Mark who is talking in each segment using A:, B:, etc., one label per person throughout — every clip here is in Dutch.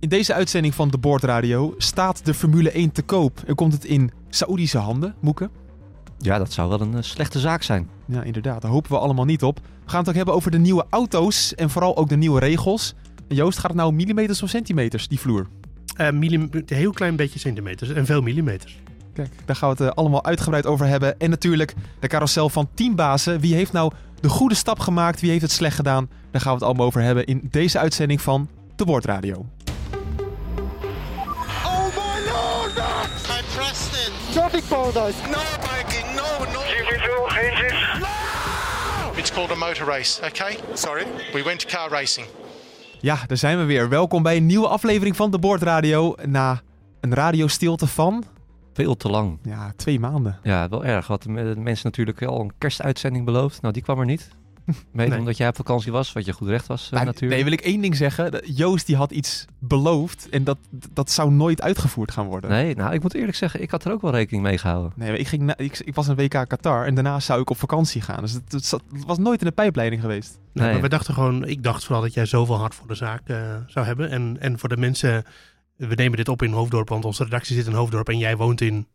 A: In deze uitzending van de Boordradio staat de Formule 1 te koop. En komt het in Saoedische handen, Moeke?
B: Ja, dat zou wel een uh, slechte zaak zijn.
A: Ja, inderdaad. Daar hopen we allemaal niet op. We gaan het ook hebben over de nieuwe auto's en vooral ook de nieuwe regels. En Joost, gaat het nou millimeters of centimeters, die vloer?
C: Uh, een heel klein beetje centimeters en veel millimeters.
A: Kijk, daar gaan we het uh, allemaal uitgebreid over hebben. En natuurlijk de carousel van teambazen. Wie heeft nou de goede stap gemaakt? Wie heeft het slecht gedaan? Daar gaan we het allemaal over hebben in deze uitzending van de Boordradio.
D: Traffic paradise.
E: No biking, no, no. It's called a motor race, okay? Sorry? We went to car racing.
A: Ja, daar zijn we weer. Welkom bij een nieuwe aflevering van de Boordradio. Na een radiostilte van...
B: Veel te lang.
A: Ja, twee maanden.
B: Ja, wel erg. Wat de mensen natuurlijk al een kerstuitzending beloofd. Nou, die kwam er niet. Mede nee. omdat jij op vakantie was, wat je goed recht was
A: nou,
B: natuurlijk.
A: Nee, wil ik één ding zeggen. Joost die had iets beloofd en dat, dat zou nooit uitgevoerd gaan worden.
B: Nee, nou ik moet eerlijk zeggen, ik had er ook wel rekening mee gehouden.
A: Nee, ik, ging ik, ik was een WK Qatar en daarna zou ik op vakantie gaan. Dus het, het, was nooit in de pijpleiding geweest.
C: Nee, nee, maar we dachten gewoon, ik dacht vooral dat jij zoveel hart voor de zaak uh, zou hebben. En, en voor de mensen, we nemen dit op in Hoofddorp, want onze redactie zit in Hoofddorp en jij woont in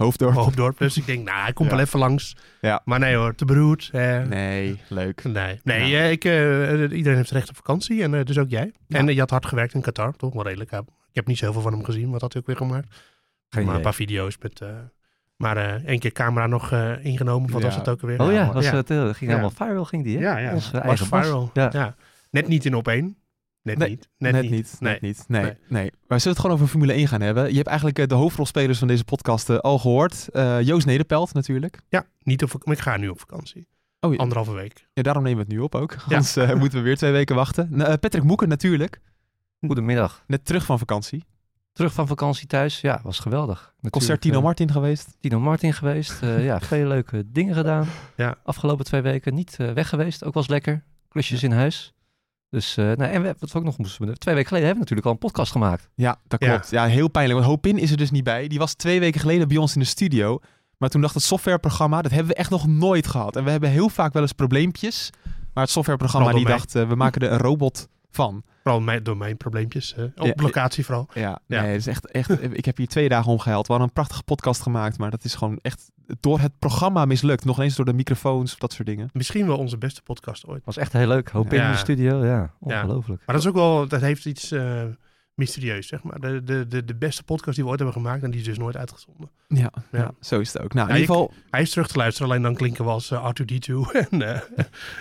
A: Hoofddorp.
C: Hoofddorp. Dus ik denk, nou, hij komt ja. wel even langs.
A: Ja.
C: Maar nee hoor, te beroerd. Eh.
A: Nee, leuk.
C: Nee, nee ja. ik, uh, iedereen heeft recht op vakantie en uh, dus ook jij. Ja. En je had hard gewerkt in Qatar, toch? Wel redelijk. ik heb niet zoveel van hem gezien. Wat had hij ook weer gemaakt?
B: Geen
C: maar een paar video's met... maar één keer camera nog ingenomen. Wat was het ook weer?
B: Oh ja, was Het, ging helemaal viral ging die, hè?
C: Ja, ja. Onze was viral. Ja. Net niet in op één. Net
A: nee,
C: niet.
A: Net, net niet. niet.
C: Nee.
A: Net niet. Nee, nee. nee. Maar zullen het gewoon over Formule 1 gaan hebben? Je hebt eigenlijk uh, de hoofdrolspelers van deze podcast uh, al gehoord. Uh, Joost Nederpelt natuurlijk.
C: Ja, niet op, maar ik ga nu op vakantie. Oh, ja. Anderhalve week.
A: Ja, daarom nemen we het nu op ook. Anders ja. moeten we weer twee weken wachten. Patrick Moeken natuurlijk.
B: Goedemiddag.
A: Net terug van vakantie.
B: Terug van vakantie thuis. Ja, was geweldig. Natuurlijk,
A: Concert Tino Martin geweest.
B: Tino Martin geweest. ja, veel leuke dingen gedaan.
C: Ja.
B: Afgelopen twee weken niet weg geweest. Ook was lekker. Klusjes in huis. Dus, uh, nou, en we, wat we ook nog moesten doen. Twee weken geleden hebben we natuurlijk al een podcast gemaakt.
A: Ja, dat klopt. Ja, ja heel pijnlijk. Want Hopin is er dus niet bij. Die was twee weken geleden bij ons in de studio. Maar toen dacht het softwareprogramma, dat hebben we echt nog nooit gehad. En we hebben heel vaak wel eens probleempjes. Maar het softwareprogramma die dacht, uh, we maken er een robot van.
C: Vooral mijn, door mijn probleempjes. Uh, op ja, locatie vooral.
A: Ja, ja. Nee, het is echt, echt ik heb hier twee dagen omgehaald. We hadden een prachtige podcast gemaakt. Maar dat is gewoon echt door het programma mislukt. Nog eens door de microfoons of dat soort dingen.
C: Misschien wel onze beste podcast ooit.
B: Was echt heel leuk. Hoop ja. in de studio. Ja, ongelooflijk.
C: Maar dat is ook wel, dat heeft iets uh, mysterieus, zeg maar. De, de, de, de beste podcast die we ooit hebben gemaakt en die is dus nooit uitgezonden.
A: Ja, ja. ja zo is het ook. Nou, in ieder geval...
C: Hij is terug te luisteren, alleen dan klinken we als uh, R2-D2. en,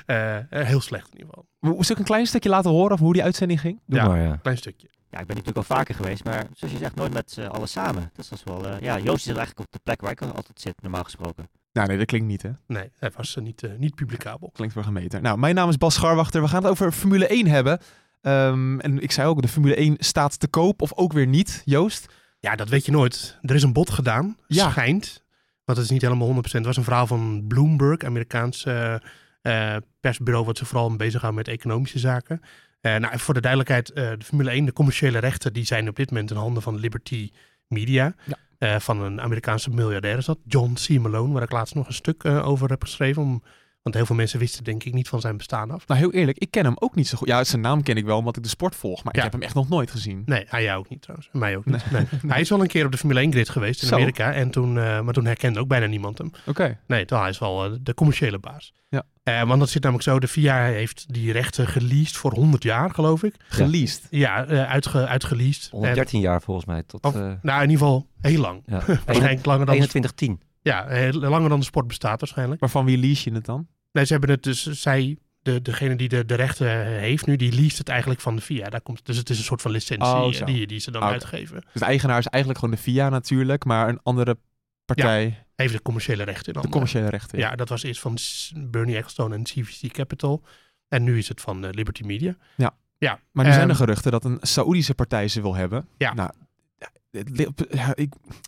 C: uh, heel slecht in ieder geval.
A: Moest ik een klein stukje laten horen over hoe die uitzending ging?
B: Doe
C: ja,
B: maar, ja.
C: klein stukje.
F: Ja, ik ben natuurlijk al vaker geweest, maar zoals je zegt, nooit met uh, alles samen. Dus dat is wel... Uh, ja, Joost zit eigenlijk op de plek waar ik altijd zit, normaal gesproken.
A: Nou, nee, dat klinkt niet, hè?
C: Nee, hij was uh, niet, niet publicabel.
A: Klinkt voor gemeten. Nou, mijn naam is Bas Scharwachter. We gaan het over Formule 1 hebben. Um, en ik zei ook, de Formule 1 staat te koop of ook weer niet, Joost?
C: Ja, dat weet je nooit. Er is een bod gedaan, ja. schijnt. Want het is niet helemaal 100%. Het was een verhaal van Bloomberg, Amerikaans persbureau... wat zich vooral bezighoudt met economische zaken... Uh, nou, voor de duidelijkheid, uh, de Formule 1, de commerciële rechten, die zijn op dit moment in handen van Liberty Media. Ja. Uh, van een Amerikaanse miljardair is dat, John C. Malone, waar ik laatst nog een stuk over heb geschreven. Om, want heel veel mensen wisten denk ik niet van zijn bestaan af.
A: Nou, heel eerlijk, ik ken hem ook niet zo goed. Ja, zijn naam ken ik wel, omdat ik de sport volg. Maar ja. ik heb hem echt nog nooit gezien.
C: Nee, hij jou ook niet trouwens. Mij ook niet. Nee. Nee. hij is wel een keer op de Formule 1 grid geweest in zo. Amerika. En toen, maar toen herkende ook bijna niemand hem.
A: Oké. Okay.
C: Nee, toch, hij is wel de commerciële baas.
A: Ja.
C: Uh, want dat zit namelijk zo, de VIA heeft die rechten geleased voor 100 jaar, geloof ik.
A: Geleased?
C: Ja, uh, uitge, uitgeleased.
B: 113 en, jaar volgens mij. Tot,
C: of, uh, nou, in ieder geval heel lang.
B: Ja.
C: waarschijnlijk langer dan...
B: 2110.
C: Ja, heel, langer dan de sport bestaat waarschijnlijk.
A: Maar van wie lease je het dan?
C: Nee, ze hebben het dus, zij, de, degene die de, de rechten heeft nu, die leest het eigenlijk van de VIA. Daar komt, dus het is een soort van licentie oh, die, die ze dan
A: okay.
C: uitgeven.
A: Dus de eigenaar is eigenlijk gewoon de VIA natuurlijk, maar een andere partij...
C: Ja heeft de commerciële rechten.
A: De commerciële rechten.
C: Ja. ja. dat was eerst van Bernie Ecclestone en CVC Capital. En nu is het van uh, Liberty Media.
A: Ja.
C: ja.
A: Maar nu um, zijn er geruchten dat een Saoedische partij ze wil hebben.
C: Ja.
A: Nou, ja, Oké,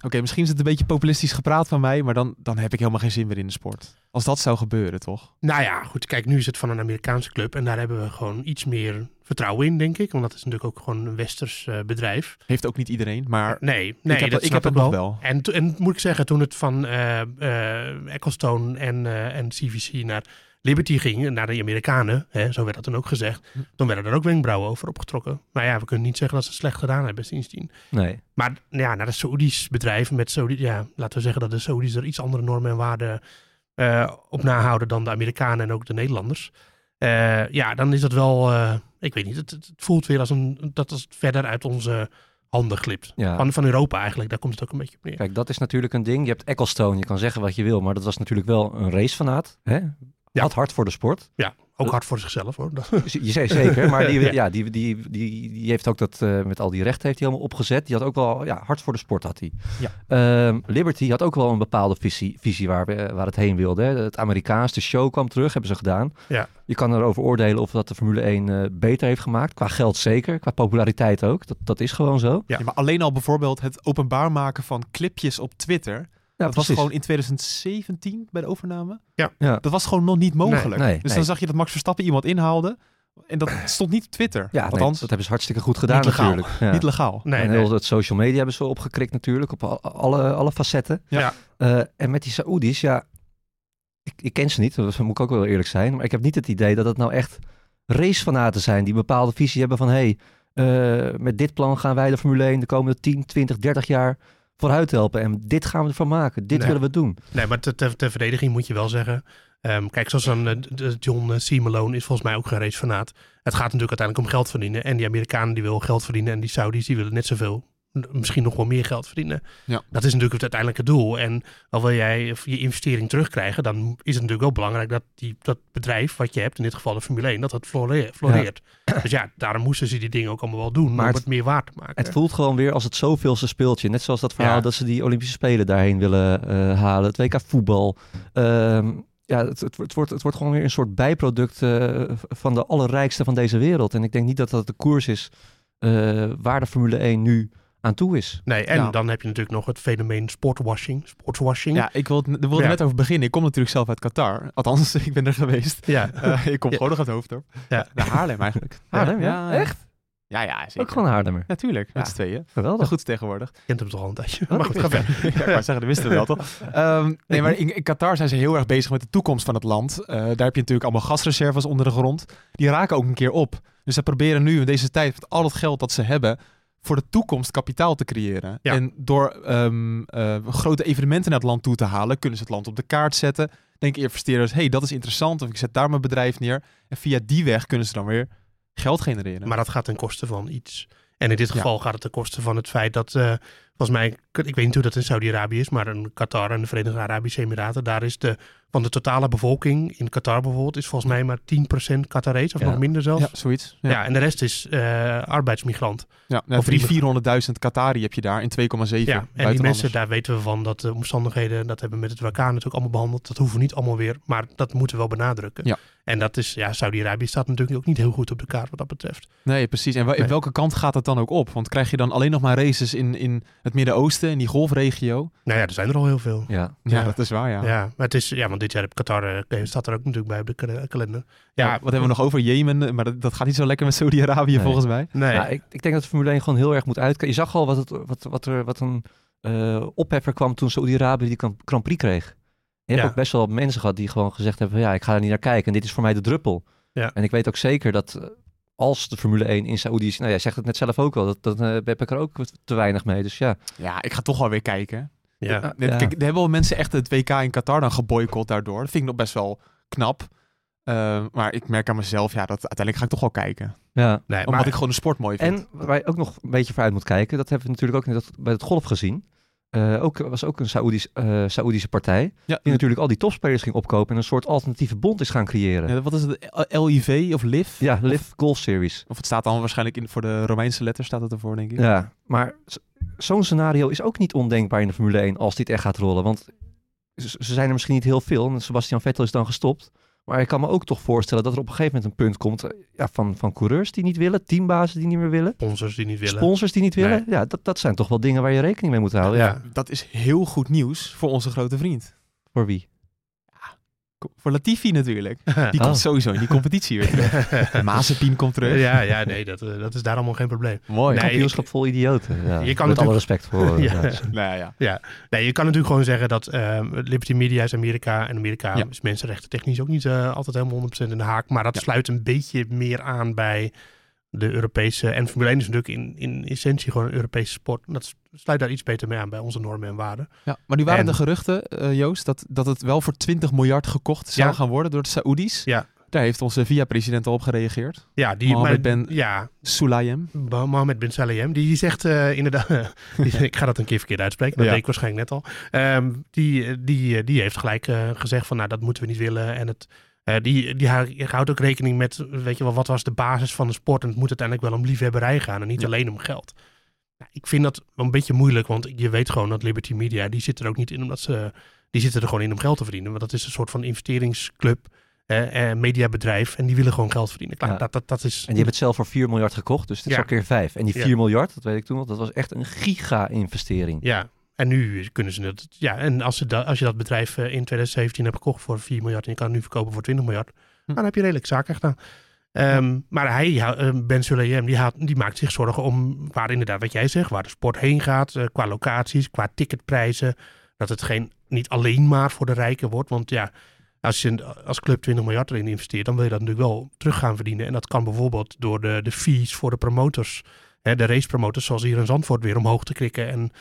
A: okay, misschien is het een beetje populistisch gepraat van mij, maar dan, dan heb ik helemaal geen zin meer in de sport. Als dat zou gebeuren, toch?
C: Nou ja, goed. Kijk, nu is het van een Amerikaanse club en daar hebben we gewoon iets meer vertrouwen in, denk ik. Want dat is natuurlijk ook gewoon een westers uh, bedrijf.
A: Heeft ook niet iedereen, maar...
C: Nee, nee
A: ik heb,
C: dat
A: ik heb het
C: wel.
A: nog wel.
C: En, en moet ik zeggen, toen het van uh, uh, Ecclestone en, en CVC naar Liberty ging naar de Amerikanen, hè, zo werd dat dan ook gezegd,
A: Hm.
C: dan werden er ook wenkbrauwen over opgetrokken. Maar ja, we kunnen niet zeggen dat ze het slecht gedaan hebben sindsdien.
B: Nee.
C: Maar ja, naar de Saoedi's bedrijf met Saudi, ja, laten we zeggen dat de Saoedi's er iets andere normen en waarden eh, op nahouden dan de Amerikanen en ook de Nederlanders. Eh, ja, dan is dat wel, eh, ik weet niet, het, het voelt weer als een, dat het verder uit onze handen glipt.
B: Ja.
C: Van, van Europa eigenlijk, daar komt het ook een beetje op neer.
B: Kijk, dat is natuurlijk een ding. Je hebt Ecclestone, je kan zeggen wat je wil, maar dat was natuurlijk wel een racefanaat. Hè?
C: Ja.
B: Had hard voor de sport.
C: Ja, ook hard voor zichzelf hoor. Dat-
B: Je zei zeker, maar die,
C: Ja.
B: ja. die, die, die, die heeft ook dat eh, met al die rechten heeft hij helemaal opgezet. Die had ook wel ja, hard voor de sport had hij.
A: Ja.
B: Ehm, Liberty had ook wel een bepaalde visie, visie waar, we, waar het heen wilde. Hè. Het Amerikaans, de show kwam terug, hebben ze gedaan.
C: Ja.
B: Je kan erover oordelen of dat de Formule 1 eh, beter heeft gemaakt. Qua geld zeker, qua populariteit ook. Dat, dat is gewoon zo.
C: Ja.
A: Ja, maar alleen al bijvoorbeeld het openbaar maken van clipjes op Twitter.
B: Ja,
A: dat was gewoon in 2017 bij de overname.
C: Ja.
B: Ja.
A: Dat was gewoon nog niet mogelijk.
B: Nee,
A: dus
B: nee.
A: dan zag je dat Max Verstappen iemand inhaalde. En dat stond niet op Twitter.
B: Ja, nee,
A: Althans,
B: dat hebben ze hartstikke goed gedaan
A: niet legaal.
B: natuurlijk. Ja.
A: niet legaal.
C: nee,
B: en
C: nee.
B: heel het social media hebben ze opgekrikt natuurlijk, op al- alle, alle facetten.
C: Ja.
B: Eh, en met die Saoedi's, ja, ik, ik ken ze niet, dat moet ik ook wel eerlijk zijn. Maar ik heb niet het idee dat het nou echt racefanaten zijn die een bepaalde visie hebben van... hé, hey, eh, met dit plan gaan wij de Formule 1 de komende 10, 20, 30 jaar vooruit helpen. En dit gaan we ervan maken, dit
C: Nee.
B: willen we doen.
C: Nee, maar ter, ter, ter verdediging moet je wel zeggen. ehm, kijk, zoals dan eh, John eh, C. Malone is volgens mij ook geen racefanaat. Het gaat natuurlijk uiteindelijk om geld verdienen. En die Amerikanen die willen geld verdienen. En die Saudis die willen net zoveel. Misschien nog wel meer geld verdienen.
A: Ja.
C: Dat is natuurlijk het uiteindelijke doel. En al wil jij je investering terugkrijgen, dan is het natuurlijk wel belangrijk dat die, dat bedrijf wat je hebt, in dit geval de Formule 1, dat dat flore- floreert. Dus ja, daarom moesten ze die dingen ook allemaal wel doen.
B: Maar
C: om
B: het-
C: het meer waard te maken.
B: Het voelt gewoon weer als het zoveelste speeltje. Net zoals dat verhaal
C: Ja.
B: dat ze die Olympische Spelen daarheen willen eh, halen. Het WK voetbal. Ehm, ja, het, het, het, wordt, het wordt gewoon weer een soort bijproduct eh, van de allerrijkste van deze wereld. En ik denk niet dat dat de koers is eh, waar de Formule 1 nu aan toe is.
C: Nee, en
A: Ja.
C: dan heb je natuurlijk nog het fenomeen sportwashing. Sportswashing.
A: Ja, ik wilde, wilde
C: Ja.
A: net over beginnen. Ik kom natuurlijk zelf uit Qatar. Althans, ik ben er geweest.
C: Ja.
A: Eh, ik kom
C: Ja.
A: gewoon nog uit Hoofddorp.
C: Ja.
A: Naar Haarlem eigenlijk.
B: Haarlem, ja? Echt?
A: Ja, ja, zeker.
B: Ook gewoon Haarlemmer.
A: Natuurlijk, met
B: Ja.
A: z'n tweeën.
B: Geweldig.
A: Goed tegenwoordig.
C: kent hem toch al een tijdje. Maar goed, ga verder.
A: ja, ik zeggen, dat wisten we wel, toch? Ehm, nee, maar in, in Qatar zijn ze heel erg bezig met de toekomst van het land. Eh, daar heb je natuurlijk allemaal gasreserves onder de grond. Die raken ook een keer op. Dus ze proberen nu in deze tijd met al het geld dat ze hebben... voor de toekomst kapitaal te creëren.
C: Ja.
A: En door ehm, eh, grote evenementen naar het land toe te halen... kunnen ze het land op de kaart zetten. Denken investeerders, hey, dat is interessant. Of ik zet daar mijn bedrijf neer. En via die weg kunnen ze dan weer geld genereren.
C: Maar dat gaat ten koste van iets. En in dit
A: Ja.
C: geval gaat het ten koste van het feit dat, eh, volgens mij, ik weet niet hoe dat in Saudi-Arabië is, maar in Qatar en de Verenigde Arabische Emiraten, daar is de, van de totale bevolking in Qatar bijvoorbeeld, is volgens mij maar 10% Qatarees, of
B: Ja.
C: nog minder zelfs.
A: ja, zoiets.
C: Ja.
A: Ja,
C: en de rest is eh, arbeidsmigrant.
A: ja. Nou,
C: Of
A: die
C: die-
A: 400.000 Qatari heb je daar in 2,7
C: Ja, en die mensen, daar weten we van dat de omstandigheden, dat hebben we met het WK natuurlijk allemaal behandeld. Dat hoeven we niet allemaal weer, maar dat moeten we wel benadrukken.
A: Ja.
C: En dat is, ja, Saudi-Arabië staat natuurlijk ook niet heel goed op de kaart wat dat betreft.
A: Nee, precies. En wel-
C: Nee.
A: welke kant gaat het dan ook op? Want krijg je dan alleen nog maar races in, in het Midden-Oosten, in die golfregio?
C: Nou ja, er zijn er al heel veel.
B: Ja.
A: Ja,
C: Ja.
A: dat is waar, ja.
C: Ja, maar het is, ja, want dit jaar heb Qatar, eh, staat er ook natuurlijk bij op de kal- kalender.
A: Ja,
C: Ja,
A: wat hebben we nog over? Jemen, maar dat, dat gaat niet zo lekker met Saudi-Arabië
B: Nee.
A: volgens mij.
C: Nee,
B: Ja, ik, ik denk dat de Formule 1 gewoon heel erg moet uitkijken. Je zag al wat, het, wat, wat er wat een eh, opheffer kwam toen Saudi-Arabië die Grand- Grand Prix kreeg. Je hebt
C: Ja.
B: ook best wel mensen gehad die gewoon gezegd hebben... van, ja, ik ga er niet naar kijken en dit is voor mij de druppel.
C: Ja.
B: En ik weet ook zeker dat eh, als de Formule 1 in Saoedi is... Nou, jij zegt het net zelf ook wel, dat, dat eh, heb ik er ook te weinig mee. Dus ja,
A: Ja, ik ga toch wel weer kijken.
C: ja.
A: Eh,
B: Ja.
A: Kijk, er hebben wel mensen echt het WK in Qatar dan geboycott daardoor. Dat vind ik nog best wel knap. Eh, maar ik merk aan mezelf, ja, dat uiteindelijk ga ik toch wel kijken.
B: ja.
C: nee
A: Omdat
C: maar,
A: ik gewoon de sport mooi vind.
B: En waar je ook nog een beetje vooruit moet kijken... dat hebben we natuurlijk ook net bij het golf gezien... Eh, ook, was ook een Saoedisch, eh, Saoedische partij...
A: ja,
B: die natuurlijk al die topspelers ging opkopen... en een soort alternatieve bond is gaan creëren.
A: ja, wat is het? LIV of LIV?
B: Ja, Live Golf Series.
A: Of het staat dan waarschijnlijk in, voor de Romeinse letters staat het ervoor, denk ik.
B: Ja, maar zo'n scenario is ook niet ondenkbaar in de Formule 1 als dit echt gaat rollen. Want ze zijn er misschien niet heel veel. En Sebastian Vettel is dan gestopt. Maar ik kan me ook toch voorstellen dat er op een gegeven moment een punt komt eh, ja, van, van coureurs die niet willen, teambazen die niet meer willen,
C: sponsors die niet willen.
B: sponsors die niet willen.
C: Nee.
B: Ja, dat, dat zijn toch wel dingen waar je rekening mee moet houden. Ja.
C: Ja.
A: Dat is heel goed nieuws voor onze grote vriend.
B: Voor wie?
A: Voor Latifi natuurlijk. Die
B: Oh.
A: komt sowieso in die competitie weer terug. Mazepin komt terug.
C: ja, ja, nee, dat, eh, dat is daar allemaal geen probleem.
A: Mooi.
C: Nee,
B: Kampioenschap vol idioten. Ja,
C: Je kan
B: met alle respect voor.
C: Ja.
B: ja.
A: Nou ja.
C: Nee, je kan natuurlijk gewoon zeggen dat eh, Liberty Media is Amerika. En Amerika
A: Ja.
C: is mensenrechten technisch ook niet eh, altijd helemaal 100% in de haak. Maar dat
A: Ja.
C: sluit een beetje meer aan bij de Europese. En Formule 1 is natuurlijk in, in essentie gewoon een Europese sport. En Dat sluit daar iets beter mee aan bij onze normen en waarden.
A: Ja, maar nu waren
C: En-
A: de geruchten, eh, Joost, dat, dat het wel voor 20 miljard gekocht zou
C: Ja.
A: gaan worden door de Saoedi's.
C: Ja.
A: Daar heeft onze VIA-president al op gereageerd.
C: Ja, die
A: Mohammed
C: maar-
A: Ben-
C: Ja,
A: Sulayem.
C: Mohammed bin Salem, die zegt eh, inderdaad, die- ik ga dat een keer verkeerd uitspreken, dat
A: Ja.
C: deed ik waarschijnlijk net al. Ehm, die, die, die heeft gelijk eh, gezegd van, nou dat moeten we niet willen. En het, eh, die, die hou- houdt ook rekening met, weet je wel, wat was de basis van de sport. En het moet uiteindelijk wel om liefhebberij gaan en niet
A: Ja.
C: alleen om geld. Nou, ik vind dat een beetje moeilijk, want je weet gewoon dat Liberty Media, die zit er ook niet in omdat ze, die zitten er gewoon in om geld te verdienen. Want dat is een soort van investeringsclub, eh, eh, mediabedrijf en die willen gewoon geld verdienen. Klaar,
B: Ja.
C: dat, dat, dat is...
B: En die hebben het zelf voor 4 miljard gekocht, dus het is
C: Ja.
B: al keer 5. En die
C: Ja.
B: 4 miljard, dat weet ik toen nog, dat was echt een giga-investering.
C: Ja, en nu kunnen ze het. Ja, en als, ze als je dat bedrijf eh, in 2017 hebt gekocht voor 4 miljard en je kan het nu verkopen voor 20 miljard,
A: Hm.
C: dan heb je redelijk zaken gedaan. Ehm, Maar hij, eh, Ben Sulayem, die, haalt- die maakt zich zorgen om waar inderdaad wat jij zegt, waar de sport heen gaat, eh, qua locaties, qua ticketprijzen. Dat het geen, niet alleen maar voor de rijken wordt. Want ja, als je als club 20 miljard erin investeert, dan wil je dat natuurlijk wel terug gaan verdienen. En dat kan bijvoorbeeld door de, de fees voor de promotors, hè, de racepromotors, zoals hier in Zandvoort, weer omhoog te klikken. En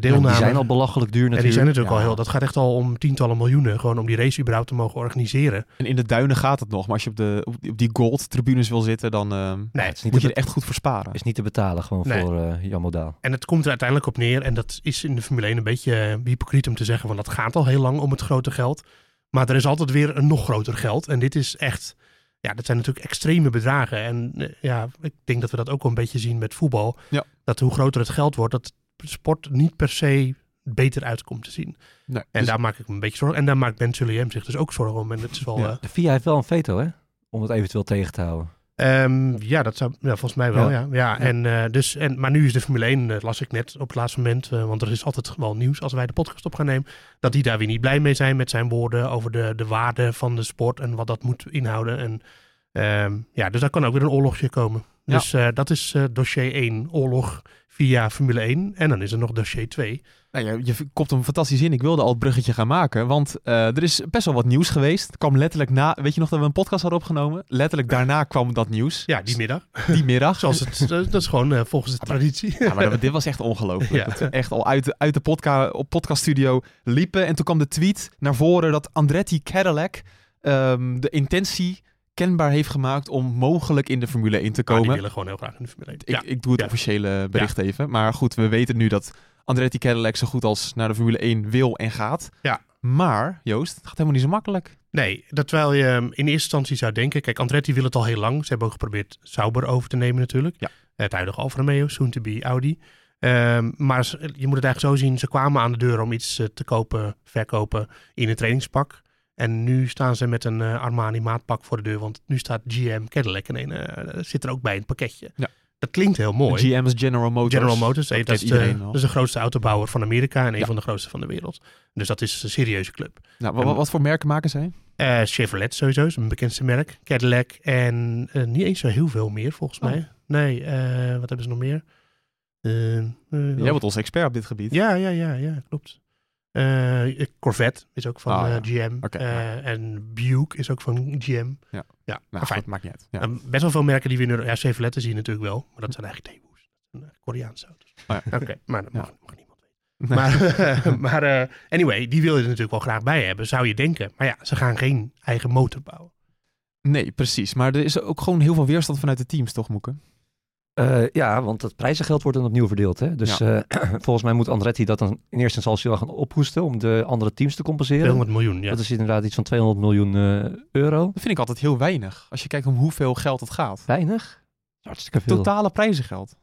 C: deelname.
B: die zijn al belachelijk duur
C: En die
B: natuurlijk.
C: zijn natuurlijk
A: Ja.
C: al heel. Dat gaat echt al om tientallen miljoenen. Gewoon om die race überhaupt te mogen organiseren.
A: En in de duinen gaat het nog. Maar als je op, de, op die- op die gold-tribunes wil zitten, dan ehm,
C: Nee,
B: het is niet
A: moet je er echt goed voor sparen.
B: is niet te betalen gewoon
C: Nee.
B: voor eh Jan Modaal.
C: En het komt er uiteindelijk op neer. En dat is in de Formule 1 een beetje eh, hypocriet om te zeggen. Want dat gaat al heel lang om het grote geld. Maar er is altijd weer een nog groter geld. En dit is echt. Ja, dat zijn natuurlijk extreme bedragen. En eh, ja, ik denk dat we dat ook wel een beetje zien met voetbal.
A: Ja.
C: Dat hoe groter het geld wordt, dat sport niet per se beter uitkomt te zien.
A: Nee,
C: En
A: dus-
C: daar maak ik me een beetje zorgen. En daar maakt Ben Sulayem zich dus ook zorgen om. En het is wel.
A: Ja.
C: eh,
B: De FIA heeft wel een veto, hè? Om het eventueel tegen te houden.
C: Ehm, ja, dat zou ja, volgens mij wel. Ja.
B: Ja.
C: Ja. En, eh, dus, en, maar nu is de Formule 1, eh, las ik net op het laatste moment, eh, want er is altijd wel nieuws als wij de podcast op gaan nemen, dat die daar weer niet blij mee zijn met zijn woorden over de, de waarde van de sport en wat dat moet inhouden. En, ehm, ja, dus daar kan ook weer een oorlogje komen.
A: Ja.
C: Dus eh, dat is eh, dossier 1, oorlog via Formule 1. En dan is er nog dossier 2.
A: Nou ja, je kopt hem fantastisch in. Ik wilde al het bruggetje gaan maken. Want eh, er is best wel wat nieuws geweest. Het kwam letterlijk na. Weet je nog dat we een podcast hadden opgenomen? Letterlijk daarna kwam dat nieuws.
C: Ja, die middag.
A: Die middag.
C: Zoals het, dat is gewoon volgens de traditie.
A: Ja, maar dit was echt ongelooflijk.
C: Ja.
A: Dat we echt al uit de, uit de podca op podcaststudio liepen. En toen kwam de tweet naar voren dat Andretti Cadillac ehm, de intentie kenbaar heeft gemaakt om mogelijk in de Formule 1 te
C: Maar die
A: komen.
C: willen gewoon heel graag in de Formule 1.
A: Ik,
C: Ja.
A: ik doe het
C: Ja.
A: officiële bericht even. Maar goed, we weten nu dat Andretti Cadillac zo goed als naar de Formule 1 wil en gaat.
C: Ja.
A: Maar, Joost, het gaat helemaal niet zo makkelijk.
C: Nee, dat terwijl je um, in eerste instantie zou denken... Kijk, Andretti wil het al heel lang. Ze hebben ook geprobeerd Sauber over te nemen natuurlijk.
A: Ja.
C: Het huidige Alfa Romeo, soon to be Audi. Ehm, maar je moet het eigenlijk zo zien. Ze kwamen aan de deur om iets eh, te kopen, verkopen in een trainingspak. En nu staan ze met een eh, Armani maatpak voor de deur. Want nu staat GM Cadillac en een, eh, zit er ook bij in het pakketje.
A: Ja.
C: Dat klinkt heel mooi.
A: GM is General Motors.
C: General Motors,
A: dat
C: dat, is de, dat is de grootste autobouwer van Amerika en een
A: Ja.
C: van de grootste van de wereld. Dus dat is een serieuze club.
A: Nou, wa- wa- wat voor merken maken zij?
C: Eh, Chevrolet sowieso, is mijn bekendste merk. Cadillac en niet eens zo heel veel meer volgens
A: Oh.
C: mij. Nee, wat hebben ze nog meer?
A: Jij wordt onze expert op dit gebied.
C: ja, ja, ja, ja, klopt. Eh, Corvette is ook van
A: ja.
C: eh, GM. Eh,
A: ja.
C: En Buick is ook van GM.
A: Ja.
C: ja
A: Nou,
C: fijn.
A: maakt niet uit. Ja.
C: Eh, best wel veel merken die we in Euro- Ja, Chevrolet zie je natuurlijk wel, maar dat zijn eigenlijk Daewoo's. Koreaanse auto's.
A: Oh ja.
C: Oké, maar dat mag, mag niemand weten. Maar, maar anyway, die wil je er natuurlijk wel graag bij hebben, zou je denken. Maar ja, ze gaan geen eigen motor bouwen.
A: Nee, precies. Maar er is ook gewoon heel veel weerstand vanuit de teams, toch, Moeke?
B: Eh, ja, want het prijzengeld wordt dan opnieuw verdeeld. Hè? Dus eh, volgens mij moet Andretti dat dan in eerste instantie wel gaan ophoesten om de andere teams te compenseren.
C: 200 miljoen, ja.
B: Dat is inderdaad iets van 200 miljoen eh, euro.
A: Dat vind ik altijd heel weinig. Als je kijkt om hoeveel geld het gaat.
B: Weinig? Hartstikke veel.
A: Totale prijzengeld.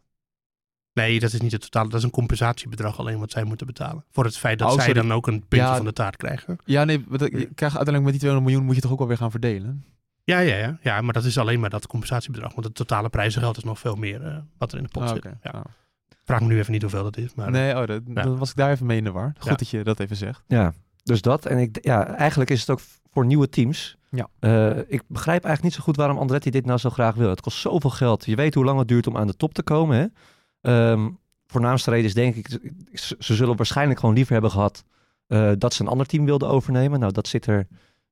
C: Nee, dat is niet het totale. Dat is een compensatiebedrijf alleen wat zij moeten betalen. Voor het feit dat
A: Oh,
C: zij
A: sorry.
C: dan ook een puntje
A: Ja.
C: van de taart krijgen.
A: Ja, nee, wat- je krijgt uiteindelijk met die 200 miljoen moet je toch ook wel weer gaan verdelen.
C: Ja, ja, ja. ja, maar dat is alleen maar dat compensatiebedrag. Want het totale prijzengeld is nog veel meer eh, wat er in de pot
A: Ah,
C: zit.
A: oké.
C: Ja.
A: Nou.
C: Vraag me nu even niet hoeveel dat is. Maar
A: nee, oh, dat,
C: ja.
A: dan was ik daar even mee in de war. Goed
C: Ja.
A: dat je dat even zegt.
B: Ja. dus dat. En ik, ja, eigenlijk is het ook voor nieuwe teams.
A: Ja.
B: Eh, ik begrijp eigenlijk niet zo goed waarom Andretti dit nou zo graag wil. Het kost zoveel geld. Je weet hoe lang het duurt om aan de top te komen. Hè? Ehm, voornaamste reden is denk ik, ze, ze zullen waarschijnlijk gewoon liever hebben gehad eh, dat ze een ander team wilden overnemen. Nou, dat zit er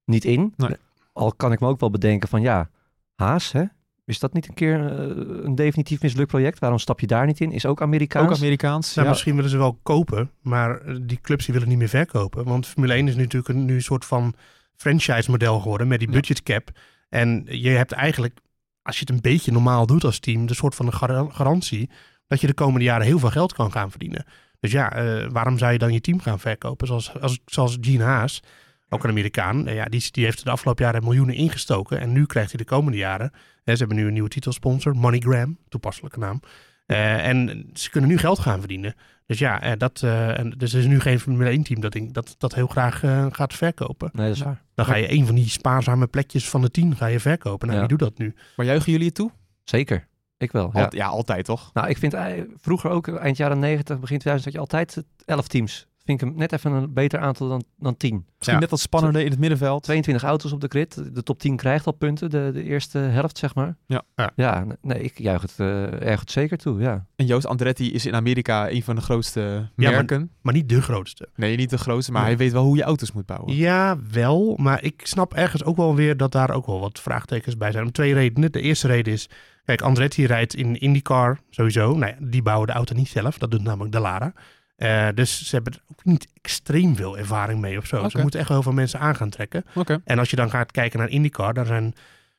B: niet in.
A: Nee.
B: Al kan ik me ook wel bedenken van ja, Haas, hè? Is dat niet een keer eh, een definitief mislukt project? Waarom stap je daar niet in? Is ook Amerikaans.
A: Ook Amerikaans.
C: Nou,
A: ja.
C: Misschien willen ze wel kopen, maar eh, die clubs die willen niet meer verkopen. Want Formule 1 is nu natuurlijk een, nu een soort van franchise model geworden met die budget cap. En je hebt eigenlijk, als je het een beetje normaal doet als team, de soort van een gar- garantie dat je de komende jaren heel veel geld kan gaan verdienen. Dus ja, eh, waarom zou je dan je team gaan verkopen? Zoals, als, zoals Gene Haas, ook een Amerikaan, eh, ja, die, die heeft de afgelopen jaren miljoenen ingestoken. En nu krijgt hij de komende jaren, hè, ze hebben nu een nieuwe titelsponsor, MoneyGram, toepasselijke naam. Eh, en ze kunnen nu geld gaan verdienen. Dus ja, eh, dat, eh, en, dus er is nu geen Formule 1 team dat, ik- dat, dat heel graag gaat verkopen.
B: Nee, dat is waar.
C: Dan ga je een van die spaarzame plekjes van de tien ga je verkopen. Nou,
B: Ja.
C: wie doet dat nu?
A: Maar juichen jullie het toe?
B: Zeker. Ik wel.
A: Ja.
B: Ja.
A: ja, altijd toch?
B: Nou, ik vind eh, vroeger ook, eind jaren 90, begin 2000, had je altijd 11 teams. Vind ik hem net even een beter aantal dan, dan 10.
A: Misschien
C: Ja.
A: net wat spannender in het middenveld.
B: 22 auto's op de grid. De top 10 krijgt al punten, de, de eerste helft, zeg maar.
A: Ja.
C: Ja.
B: Ja, nee, ik juich het eh, erg goed zeker toe, ja.
A: En Joost Andretti is in Amerika een van de grootste
C: maar-
A: merken.
C: Maar niet de grootste.
A: Nee, niet de grootste, maar
C: Nee.
A: hij weet wel hoe je auto's moet bouwen.
C: Ja, wel. Maar ik snap ergens ook wel weer dat daar ook wel wat vraagtekens bij zijn. Om twee redenen. De eerste reden is, kijk, Andretti rijdt in IndyCar sowieso. Nou ja, die bouwen de auto niet zelf. Dat doet namelijk de Lara. Eh, dus ze hebben er ook niet extreem veel ervaring mee of zo. Ze moeten echt wel heel veel mensen aan gaan trekken. En als je dan gaat kijken naar IndyCar, daar zijn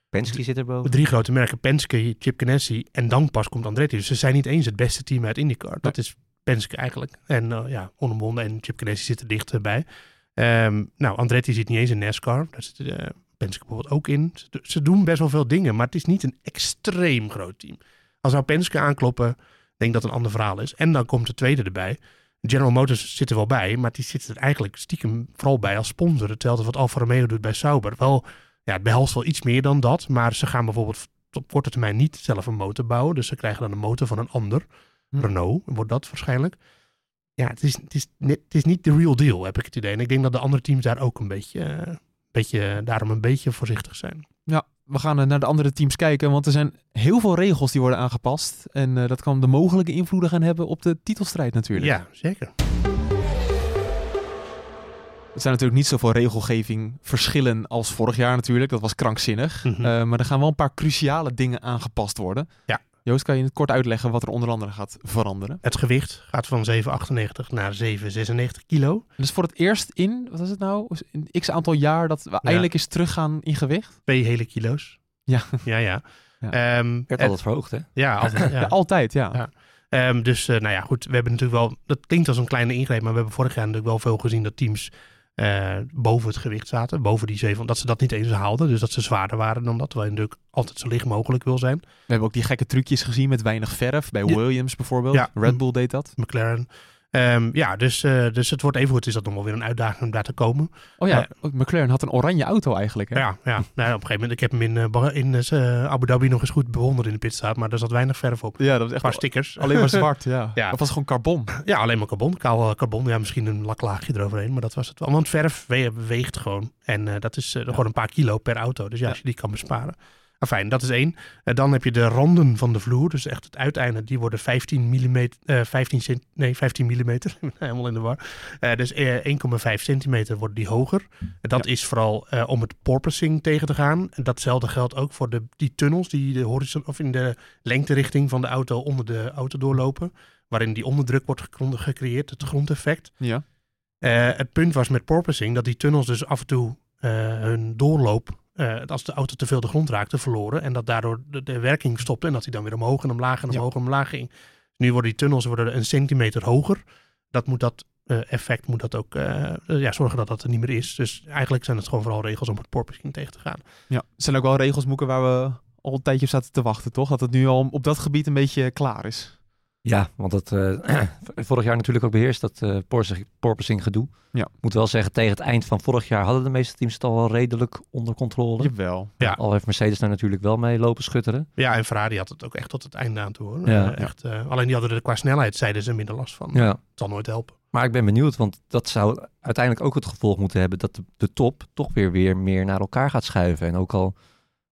B: Penske zit erboven.
C: drie grote merken. Penske, Chip Ganassi en dan pas komt Andretti. Dus ze zijn niet eens het beste team uit IndyCar. Dat is Penske eigenlijk. En eh, ja, onomwonden en Chip Ganassi zitten dichterbij. Ehm nou, Andretti zit niet eens in NASCAR. Daar zit eh, Penske bijvoorbeeld ook in. Ze doen best wel veel dingen, maar het is niet een extreem groot team. Als nou Penske aankloppen, denk ik dat het een ander verhaal is. En dan komt de tweede erbij. General Motors zit er wel bij, maar die zit er eigenlijk stiekem vooral bij als sponsor. Hetzelfde wat Alfa Romeo doet bij Sauber. Wel, ja, het behelst wel iets meer dan dat, maar ze gaan bijvoorbeeld op korte termijn niet zelf een motor bouwen. Dus ze krijgen dan een motor van een ander.
A: Hm.
C: Renault wordt dat waarschijnlijk. Ja, het is, het, is het is niet de real deal, heb ik het idee. En ik denk dat de andere teams daar ook een beetje, eh, beetje daarom een beetje voorzichtig zijn.
A: Ja, we gaan eh, naar de andere teams kijken, want er zijn heel veel regels die worden aangepast. En eh, dat kan de mogelijke invloeden gaan hebben op de titelstrijd natuurlijk.
C: Ja, zeker.
A: Er zijn natuurlijk niet zoveel regelgeving verschillen als vorig jaar natuurlijk. Dat was krankzinnig.
C: Mhm.
A: Eh, maar er gaan wel een paar cruciale dingen aangepast worden.
C: Ja.
A: Joost, kan je in het kort uitleggen wat er onder andere gaat veranderen?
C: Het gewicht gaat van 7,98 naar 7,96 kilo.
A: Dus voor het eerst in, wat is het nou, in x aantal jaar dat we eindelijk eens teruggaan in gewicht?
C: Twee hele kilo's.
A: Ja.
C: Ja, ja.
A: Ja.
C: Ehm,
B: Werd
C: het-
B: altijd verhoogd, hè?
C: ja, altijd, ja.
A: Altijd, ja.
C: Ja. Ehm, dus eh, nou ja, goed. We hebben natuurlijk wel. Dat klinkt als een kleine ingreep, maar we hebben vorig jaar natuurlijk wel veel gezien dat teams eh, boven het gewicht zaten. Boven die zeven. Dat ze dat niet eens haalden. Dus dat ze zwaarder waren dan dat. Terwijl je natuurlijk altijd zo licht mogelijk wil zijn.
A: We hebben ook die gekke trucjes gezien met weinig verf. Bij
C: Ja.
A: Williams bijvoorbeeld.
C: Ja.
A: Red Bull deed dat.
C: McLaren. Ehm, ja, dus, eh, dus het wordt even goed. Is dat nog wel weer een uitdaging om daar te komen?
A: Oh ja, ook McLaren had een oranje auto eigenlijk. Hè?
C: Ja, ja. Nou, op een gegeven moment. Ik heb hem in, eh, in eh, Abu Dhabi nog eens goed bewonderd in de pitstraat. Maar er zat weinig verf op.
A: ja dat was
C: Een
A: echt
C: paar stickers.
A: alleen maar zwart. Ja.
C: Ja.
A: Of was het gewoon carbon?
C: Ja, alleen maar carbon. Kaal carbon. Ja, misschien een laklaagje eroverheen, maar dat was het wel. Want verf we- weegt gewoon. En eh, dat is gewoon een paar kilo per auto. Dus ja, als je die kan besparen. Fijn, dat is één. Eh, dan heb je de randen van de vloer. Dus echt het uiteinde. Die worden 15 mm, eh 15 cent, nee, 15 millimeter. Ik ben Helemaal in de war. Eh, dus eh, 1,5 centimeter worden die hoger. Dat is vooral eh, om het porpoising tegen te gaan. En datzelfde geldt ook voor de, die tunnels die de horizon, of in de lengterichting van de auto onder de auto doorlopen. Waarin die onderdruk wordt gecreëerd, het grondeffect.
A: Ja.
C: Eh, het punt was met porpoising dat die tunnels dus af en toe eh, hun doorloop, eh, als de auto te veel de grond raakte, verloren. En dat daardoor de, de werking stopte en dat hij dan weer omhoog en omlaag en
A: Ja.
C: omhoog en omlaag ging. Nu worden die tunnels worden een centimeter hoger. Dat moet dat eh, effect moet dat ook eh, ja, zorgen dat dat er niet meer is. Dus eigenlijk zijn het gewoon vooral regels om het porpoising tegen te gaan.
A: ja. Zijn ook wel regels, Moeken, waar we al een tijdje op zaten te wachten, toch? Dat het nu al op dat gebied een beetje klaar is.
B: Ja, want het eh, vorig jaar natuurlijk ook beheerst, dat uh, porpoising gedoe.
A: Ja.
B: Moet wel zeggen, tegen het eind van vorig jaar hadden de meeste teams het al wel redelijk onder controle.
A: Jawel.
C: Ja.
B: Al heeft Mercedes daar natuurlijk wel mee lopen schutteren.
C: Ja, en Ferrari had het ook echt tot het einde aan toe hoor.
B: Ja.
C: Eh, echt, eh, alleen die hadden er qua snelheid, zeiden ze, minder last van.
B: Ja.
C: Het zal nooit helpen.
B: Maar ik ben benieuwd, want dat zou uiteindelijk ook het gevolg moeten hebben dat de, de top toch weer, weer meer naar elkaar gaat schuiven. En ook al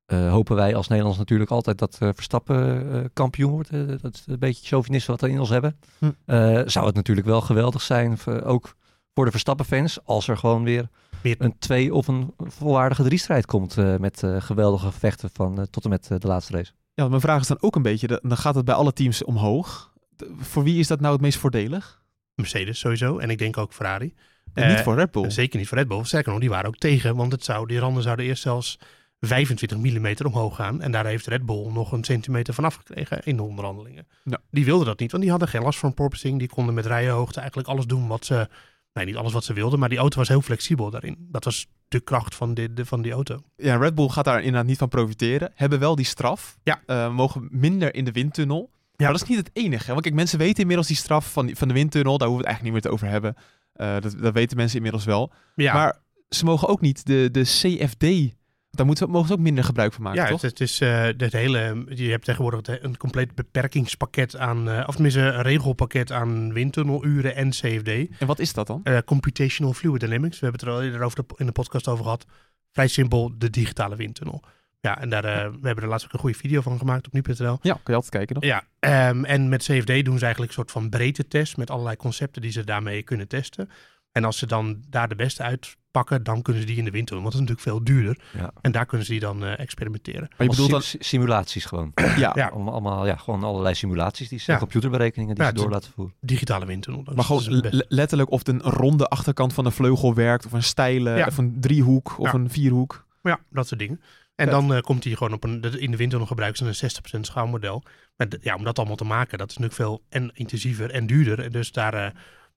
B: eh, hopen wij als Nederlands natuurlijk altijd dat eh, Verstappen eh, kampioen wordt. dat is een beetje chauvinisme wat we in ons hebben.
A: Hm.
B: Eh, zou het natuurlijk wel geweldig zijn, voor- ook voor de Verstappen-fans, als er gewoon weer een twee of een volwaardige driestrijd komt eh, met eh, geweldige gevechten van tot en met de laatste race.
A: Ja, mijn vraag is dan ook een beetje, dan gaat het bij alle teams omhoog. De- voor wie is dat nou het meest voordelig?
C: Mercedes sowieso. En ik denk ook Ferrari.
A: En niet voor Red Bull.
C: Zeker niet voor Red Bull. Sterker nog, die waren ook tegen. Want het zou, die randen zouden eerst zelfs 25 mm omhoog gaan. En daar heeft Red Bull nog een centimeter vanaf gekregen in de onderhandelingen. Die wilden dat niet, want die hadden geen last van porpoising. Die konden met rijenhoogte eigenlijk alles doen wat ze... Nee, niet alles wat ze wilden, maar die auto was heel flexibel daarin. Dat was de kracht van, de- van die auto.
A: Ja, Red Bull gaat daar inderdaad niet van profiteren. Hebben wel die straf.
C: Ja.
A: Eh, mogen minder in de windtunnel. Ja. Maar dat is niet het enige. hè. Want kijk, mensen weten inmiddels die straf van, die- van de windtunnel. Daar hoeven we het eigenlijk niet meer te over hebben. Eh, dat, dat weten mensen inmiddels wel.
C: Ja,
A: Maar ze mogen ook niet de, de CFD... Daar moeten, mogen ze ook minder gebruik van maken,
C: ja,
A: toch?
C: het, het is eh het hele. Je hebt tegenwoordig een compleet beperkingspakket aan, eh, of tenminste een regelpakket aan windtunneluren en CFD.
A: En wat is dat dan?
C: Eh, computational Fluid Dynamics. We hebben het er al eerder over de- in de podcast over gehad. Vrij simpel, de digitale windtunnel. Ja, en daar, eh, we hebben er laatst ook een goede video van gemaakt op nu.nl.
A: Ja, kan je altijd kijken nog.
C: Ja, ehm, en met CFD doen ze eigenlijk een soort van breedte test met allerlei concepten die ze daarmee kunnen testen. En als ze dan daar de beste uitpakken, dan kunnen ze die in de windtunnel. Want dat is natuurlijk veel duurder.
B: Ja.
C: En daar kunnen ze die dan eh, experimenteren.
A: Maar je bedoelt dan...
B: si- simulaties gewoon.
A: Ja,
C: Ja.
B: Om, allemaal, ja, gewoon allerlei simulaties, die
C: Ja.
B: computerberekeningen die
C: Ja,
B: ze door laten voeren.
C: Digitale windtunnel.
A: Maar gewoon letterlijk of het een ronde achterkant van een vleugel werkt... of een steile,
C: Ja.
A: of een driehoek, of
C: Ja.
A: een vierhoek.
C: Ja, dat soort dingen. En dan eh, komt hij gewoon op een. In de windtunnel gebruiken ze een 60% schaalmodel. Maar ja, om dat allemaal te maken, dat is natuurlijk veel en intensiever en duurder. En dus daar, eh,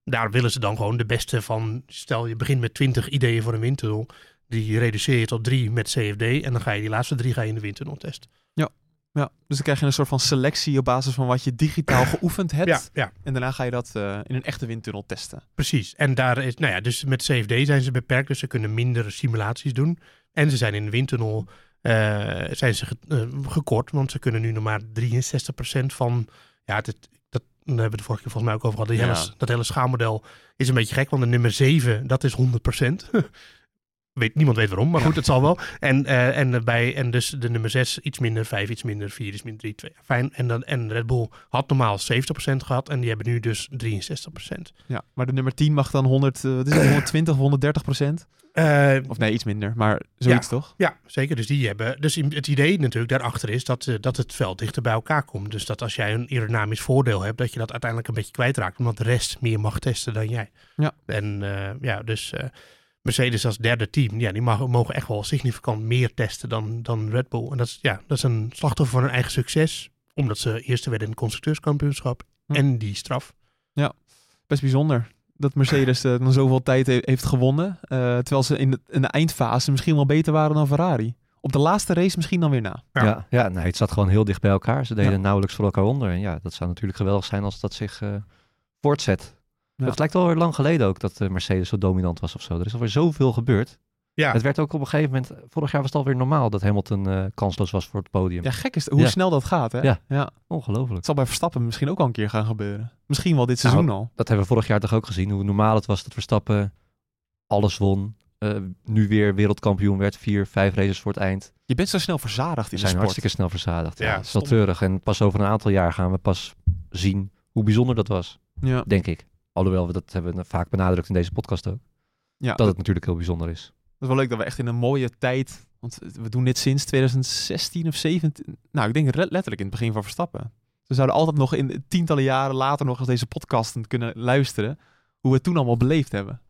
C: daar willen ze dan gewoon de beste van. Stel je begint met 20 ideeën voor een windtunnel. Die reduceer je tot drie met CFD. En dan ga je die laatste drie ga je in de windtunnel testen.
A: Ja, dus dan krijg je een soort van selectie op basis van wat je digitaal geoefend hebt.
C: Ja, ja,
A: En daarna ga je dat eh, in een echte windtunnel testen.
C: precies. En daar is, nou ja, dus met CFD zijn ze beperkt. Dus ze kunnen minder simulaties doen. En ze zijn in de windtunnel eh, zijn ze ge- eh, gekort. Want ze kunnen nu nog maar 63% van. Ja, het, daar hebben we de vorige keer volgens mij ook over gehad.
A: Ja.
C: hele, dat hele schaalmodel is een beetje gek. Want de nummer 7, dat is 100%. Weet, niemand weet waarom, maar goed, het zal wel. En, eh, en, bij, en dus de nummer 6 iets minder, 5 iets minder, 4 iets minder, 3, 2. Fijn. En, dan, en Red Bull had normaal 70% gehad en die hebben nu dus 63%.
A: Ja, maar de nummer 10 mag dan 100, eh, wat is het, 120 of 130 procent?
C: Eh,
A: Of nee, iets minder, maar zoiets toch?
C: Ja, zeker. Dus die hebben. Dus het idee natuurlijk daarachter is dat, dat het veld dichter bij elkaar komt. Dus dat als jij een aerodynamisch voordeel hebt, dat je dat uiteindelijk een beetje kwijtraakt. Omdat de rest meer mag testen dan jij.
A: Ja.
C: En ja, dus Mercedes als derde team, ja, die mag, mogen echt wel significant meer testen dan, dan Red Bull. En dat is, ja, dat is een slachtoffer van hun eigen succes. Omdat ze eerste werden in het constructeurskampioenschap.
A: Hm.
C: En die straf.
A: Best bijzonder dat Mercedes eh, dan zoveel tijd he- heeft gewonnen. eh, terwijl ze in de, in de eindfase misschien wel beter waren dan Ferrari. Op de laatste race misschien dan weer na.
C: Ja.
B: Ja, ja, nee, het zat gewoon heel
A: Ja.
B: ja, dat zijn dat.
A: Ja.
B: Het lijkt wel weer lang geleden ook dat eh, Mercedes zo dominant was of zo. Er is alweer zoveel gebeurd.
C: Ja,
B: Het werd ook op een gegeven moment, vorig jaar was het alweer normaal dat Hamilton eh, kansloos was voor het podium.
A: Ja, gek is het, hoe
B: Ja.
A: snel dat gaat, hè?
B: Ja.
A: Het
B: Ongelooflijk.
A: zal bij Verstappen misschien ook al een keer gaan gebeuren. Misschien wel dit seizoen
B: Nou,
A: al.
B: Dat hebben we vorig jaar toch ook gezien, hoe normaal het was dat Verstappen alles won. eh, nu weer wereldkampioen werd, vier, vijf races voor het eind.
A: Je bent zo snel verzadigd in
B: We
A: de
B: zijn
A: sport.
B: hartstikke snel verzadigd. Ja,
C: Ja,
B: het is treurig. En pas over een aantal jaar gaan we pas zien hoe bijzonder dat was,
A: Ja.
B: denk ik. Alhoewel we dat hebben vaak benadrukt in deze podcast ook.
A: Ja,
B: Dat het natuurlijk heel bijzonder is.
A: Dat is wel leuk dat we echt in een mooie tijd. Want we doen dit sinds 2016 of 17. Nou, ik denk letterlijk in het begin van Verstappen. We zouden altijd nog in tientallen jaren later nog eens deze podcast kunnen luisteren. Hoe we het toen allemaal beleefd hebben.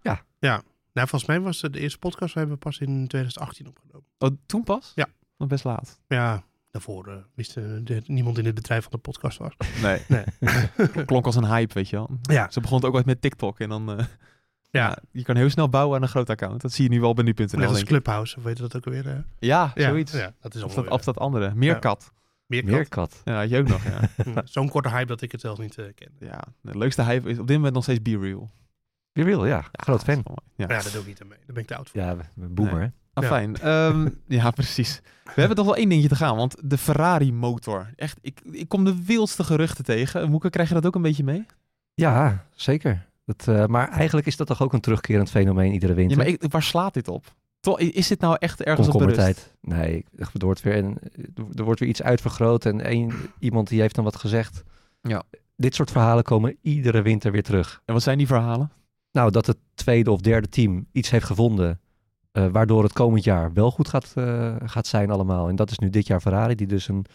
C: nou, volgens mij was het de eerste podcast, we hebben pas in 2018 opgenomen.
A: Oh, toen pas?
C: Ja.
A: Nog best laat.
C: Ja, daarvoor eh, wist eh, de- niemand in het bedrijf van de podcast was.
A: Nee.
C: Nee.
A: Klonk als een hype, weet je wel.
C: Ja,
A: Ze begon het ook ooit met TikTok. En dan... eh,
C: Ja.
A: ja, je kan heel snel bouwen aan een groot account. Dat zie je nu wel bij nu.nl.
C: net als. Clubhouse, of weet je dat ook alweer? eh?
A: Ja,
C: ja,
A: zoiets.
C: Ja, dat is
A: Of dat, of dat andere. Meerkat.
C: Meerkat.
B: Meerkat.
A: Ja, had je ook nog, ja.
C: Zo'n korte hype dat ik het zelfs niet eh, ken.
A: ja. De leukste hype is op dit moment nog steeds Be Real.
B: Wie wil, ja. Groot fan.
A: dat. Ja.
C: Daar doe ik niet aan mee. Daar ben ik te oud voor.
B: Ja, boomer,
A: Nee.
B: hè?
A: Ah,
C: Ja.
A: fijn. Ehm, ja, precies. We hebben toch wel één dingetje te gaan, want de Ferrari motor. Echt, ik, ik kom de wildste geruchten tegen. Moeke, krijg je dat ook een beetje mee?
B: Ja, zeker. Dat, eh, maar eigenlijk is dat toch ook een terugkerend fenomeen iedere
A: Ja,
B: winter.
A: maar ik, waar slaat dit op? Toch, is dit nou echt ergens op berust?
B: Nee, er wordt, weer een, er wordt weer iets uitvergroot en één, iemand die heeft dan wat gezegd.
A: Ja.
B: Dit soort verhalen komen iedere winter weer terug.
A: En wat zijn die verhalen?
B: Nou, dat het tweede of derde team iets heeft gevonden eh, waardoor het komend jaar wel goed gaat, eh, gaat zijn allemaal. En dat is nu dit jaar Ferrari, die dus een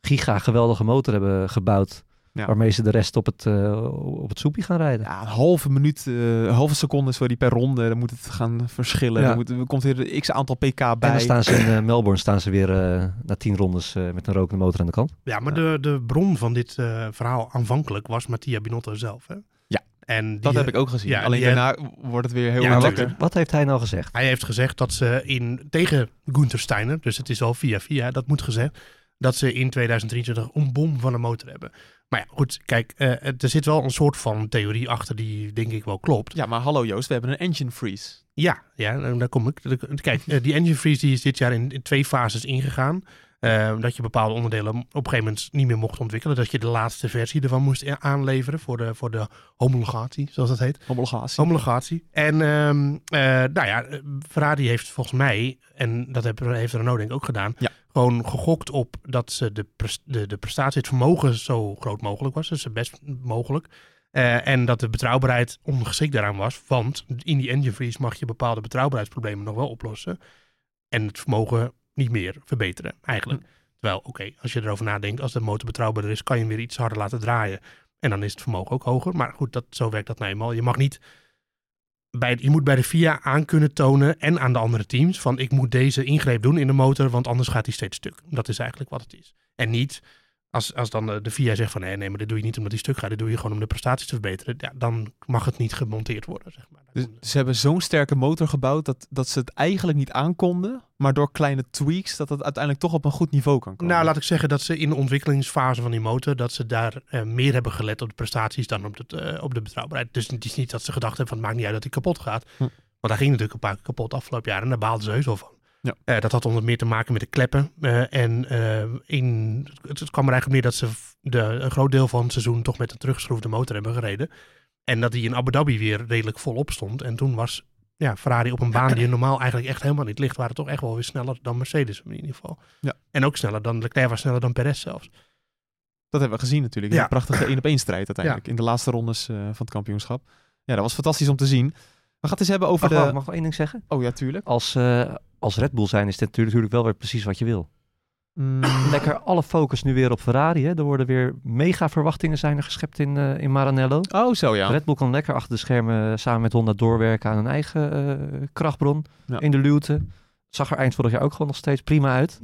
B: giga geweldige motor hebben gebouwd.
A: Ja.
B: Waarmee ze de rest op het, eh, op het soepje gaan rijden.
A: Ja, een halve minuut, eh, een halve seconde sorry, per ronde. Dan moet het gaan verschillen.
B: Ja.
A: Dan moet, er komt weer een x aantal pk bij.
B: En dan staan ze in Melbourne staan ze weer eh, na tien rondes eh, met een rokende motor aan de kant.
C: Ja, maar De, de bron van dit eh, verhaal aanvankelijk was Mattia Binotto zelf. Hè? En die,
A: dat heb ik ook gezien.
C: ja,
A: Alleen daarna wordt het weer heel
C: Ja,
A: lekker.
B: Wat, heeft hij nou gezegd?
C: Hij heeft gezegd dat ze in, tegen Gunther Steiner, dus het is al via via, dat moet gezegd, dat ze in 2023 een bom van een motor hebben. Maar ja, goed, kijk, eh, er zit wel een soort van theorie achter die denk ik wel klopt.
A: Ja, maar hallo Joost, we hebben een engine freeze.
C: Ja, ja, en daar kom ik. Kijk, eh, die engine freeze die is dit jaar in, in twee fases ingegaan. Eh, dat je bepaalde onderdelen op een gegeven moment niet meer mocht ontwikkelen. Dat je de laatste versie ervan moest a- aanleveren voor de, voor de homologatie, zoals dat heet.
A: Homologatie.
C: Homologatie. En ehm, eh, nou ja, eh, Ferrari heeft volgens mij, en dat heb, heeft Renault denk ik ook gedaan,
A: Ja.
C: gewoon gegokt op dat ze de, de, de prestatie, het vermogen zo groot mogelijk was. Dus best mogelijk. Eh, en dat de betrouwbaarheid ongeschikt daaraan was. Want in die engine freeze mag je bepaalde betrouwbaarheidsproblemen nog wel oplossen. En het vermogen niet meer verbeteren, eigenlijk. Terwijl, oké, als je erover nadenkt, als de motor betrouwbaarder is, kan je hem weer iets harder laten draaien. En dan is het vermogen ook hoger. Maar goed, dat, zo werkt dat nou eenmaal. Je mag niet bij, je moet bij de FIA aan kunnen tonen en aan de andere teams van ik moet deze ingreep doen in de motor, want anders gaat die steeds stuk. Dat is eigenlijk wat het is. En niet als, als dan de, de FIA zegt van nee, nee, maar dit doe je niet omdat die stuk gaat, dit doe je gewoon om de prestaties te verbeteren. Ja, dan mag het niet gemonteerd worden, zeg maar.
A: Dus ze hebben zo'n sterke motor gebouwd dat, dat ze het eigenlijk niet aankonden. Maar door kleine tweaks dat het uiteindelijk toch op een goed niveau kan komen.
C: Nou, laat ik zeggen dat ze in de ontwikkelingsfase van die motor, dat ze daar eh, meer hebben gelet op de prestaties dan op, het, eh, op de betrouwbaarheid. Dus het is niet dat ze gedacht hebben van het maakt niet uit dat hij kapot gaat.
A: Hm.
C: Want daar ging natuurlijk een paar keer kapot afgelopen jaar en daar baalden ze heus wel van.
A: Ja.
C: Eh, dat had onder meer te maken met de kleppen. eh, en eh, in, het, het kwam er eigenlijk op neer dat ze de, een groot deel van het seizoen toch met een teruggeschroefde motor hebben gereden. En dat die in Abu Dhabi weer redelijk volop stond. En toen was ja, Ferrari op een baan die normaal eigenlijk echt helemaal niet ligt, waren toch echt wel weer sneller dan Mercedes in ieder geval.
A: Ja.
C: En ook sneller dan Leclerc was sneller dan Perez zelfs.
A: Dat hebben we gezien natuurlijk.
C: Ja.
A: een prachtige 1 op 1 strijd uiteindelijk. In de laatste rondes eh, van het kampioenschap. Ja, dat was fantastisch om te zien. We gaan het eens hebben over
B: Mag,
A: de...
B: mag, mag ik nog één ding zeggen?
A: Oh ja, tuurlijk.
B: Als, eh, als Red Bull zijn is dit natuurlijk wel weer precies wat je wil.
A: Mm,
B: Lekker alle focus nu weer op Ferrari. Hè? Er worden weer mega verwachtingen zijn er geschept in, eh, in Maranello.
A: oh, zo ja.
B: Red Bull kan lekker achter de schermen samen met Honda doorwerken aan een eigen eh, krachtbron
A: Ja.
B: in de luwte. Zag er eind vorig jaar ook gewoon nog steeds prima uit.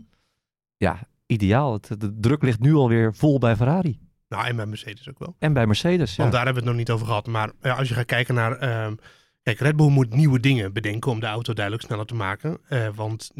B: Ja, ideaal. Het, de druk ligt nu alweer vol bij Ferrari.
C: Nou, en bij Mercedes ook wel.
B: En bij Mercedes. Ja.
C: Want daar hebben we het nog niet over gehad. Maar ja, als je gaat kijken naar... ehm, kijk, Red Bull moet nieuwe dingen bedenken om de auto duidelijk sneller te maken. Eh, want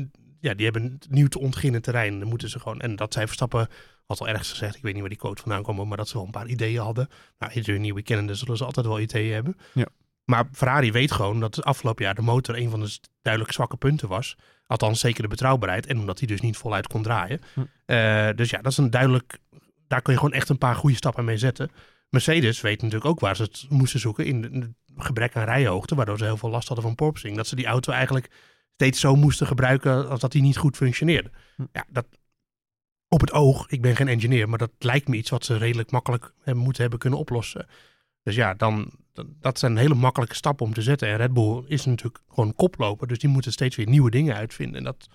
C: ja, die hebben nieuw te ontginnen terrein. Dan moeten ze gewoon... En dat zij Verstappen, had al ergens gezegd, ik weet niet waar die quote vandaan kwam, maar dat ze wel een paar ideeën hadden. Nou, iedere nieuwe kennende zullen ze altijd wel ideeën hebben.
A: Ja.
C: Maar Ferrari weet gewoon dat het afgelopen jaar de motor een van de duidelijk zwakke punten was. Althans, zeker de betrouwbaarheid. En omdat hij dus niet voluit kon draaien.
A: Hm.
C: Eh, dus ja, dat is een duidelijk... Daar kun je gewoon echt een paar goede stappen mee zetten. Mercedes weet natuurlijk ook waar ze het moesten zoeken. In het gebrek aan rijhoogte. Waardoor ze heel veel last hadden van porpoising. Dat ze die auto eigenlijk steeds zo moesten gebruiken als dat die niet goed functioneerde.
A: Hm.
C: Ja, dat op het oog, ik ben geen engineer, maar dat lijkt me iets wat ze redelijk makkelijk moeten hebben kunnen oplossen. Dus ja, dan, dat- dat zijn hele makkelijke stappen om te zetten. En Red Bull is natuurlijk gewoon koploper, dus die moeten steeds weer nieuwe dingen uitvinden. En, dat,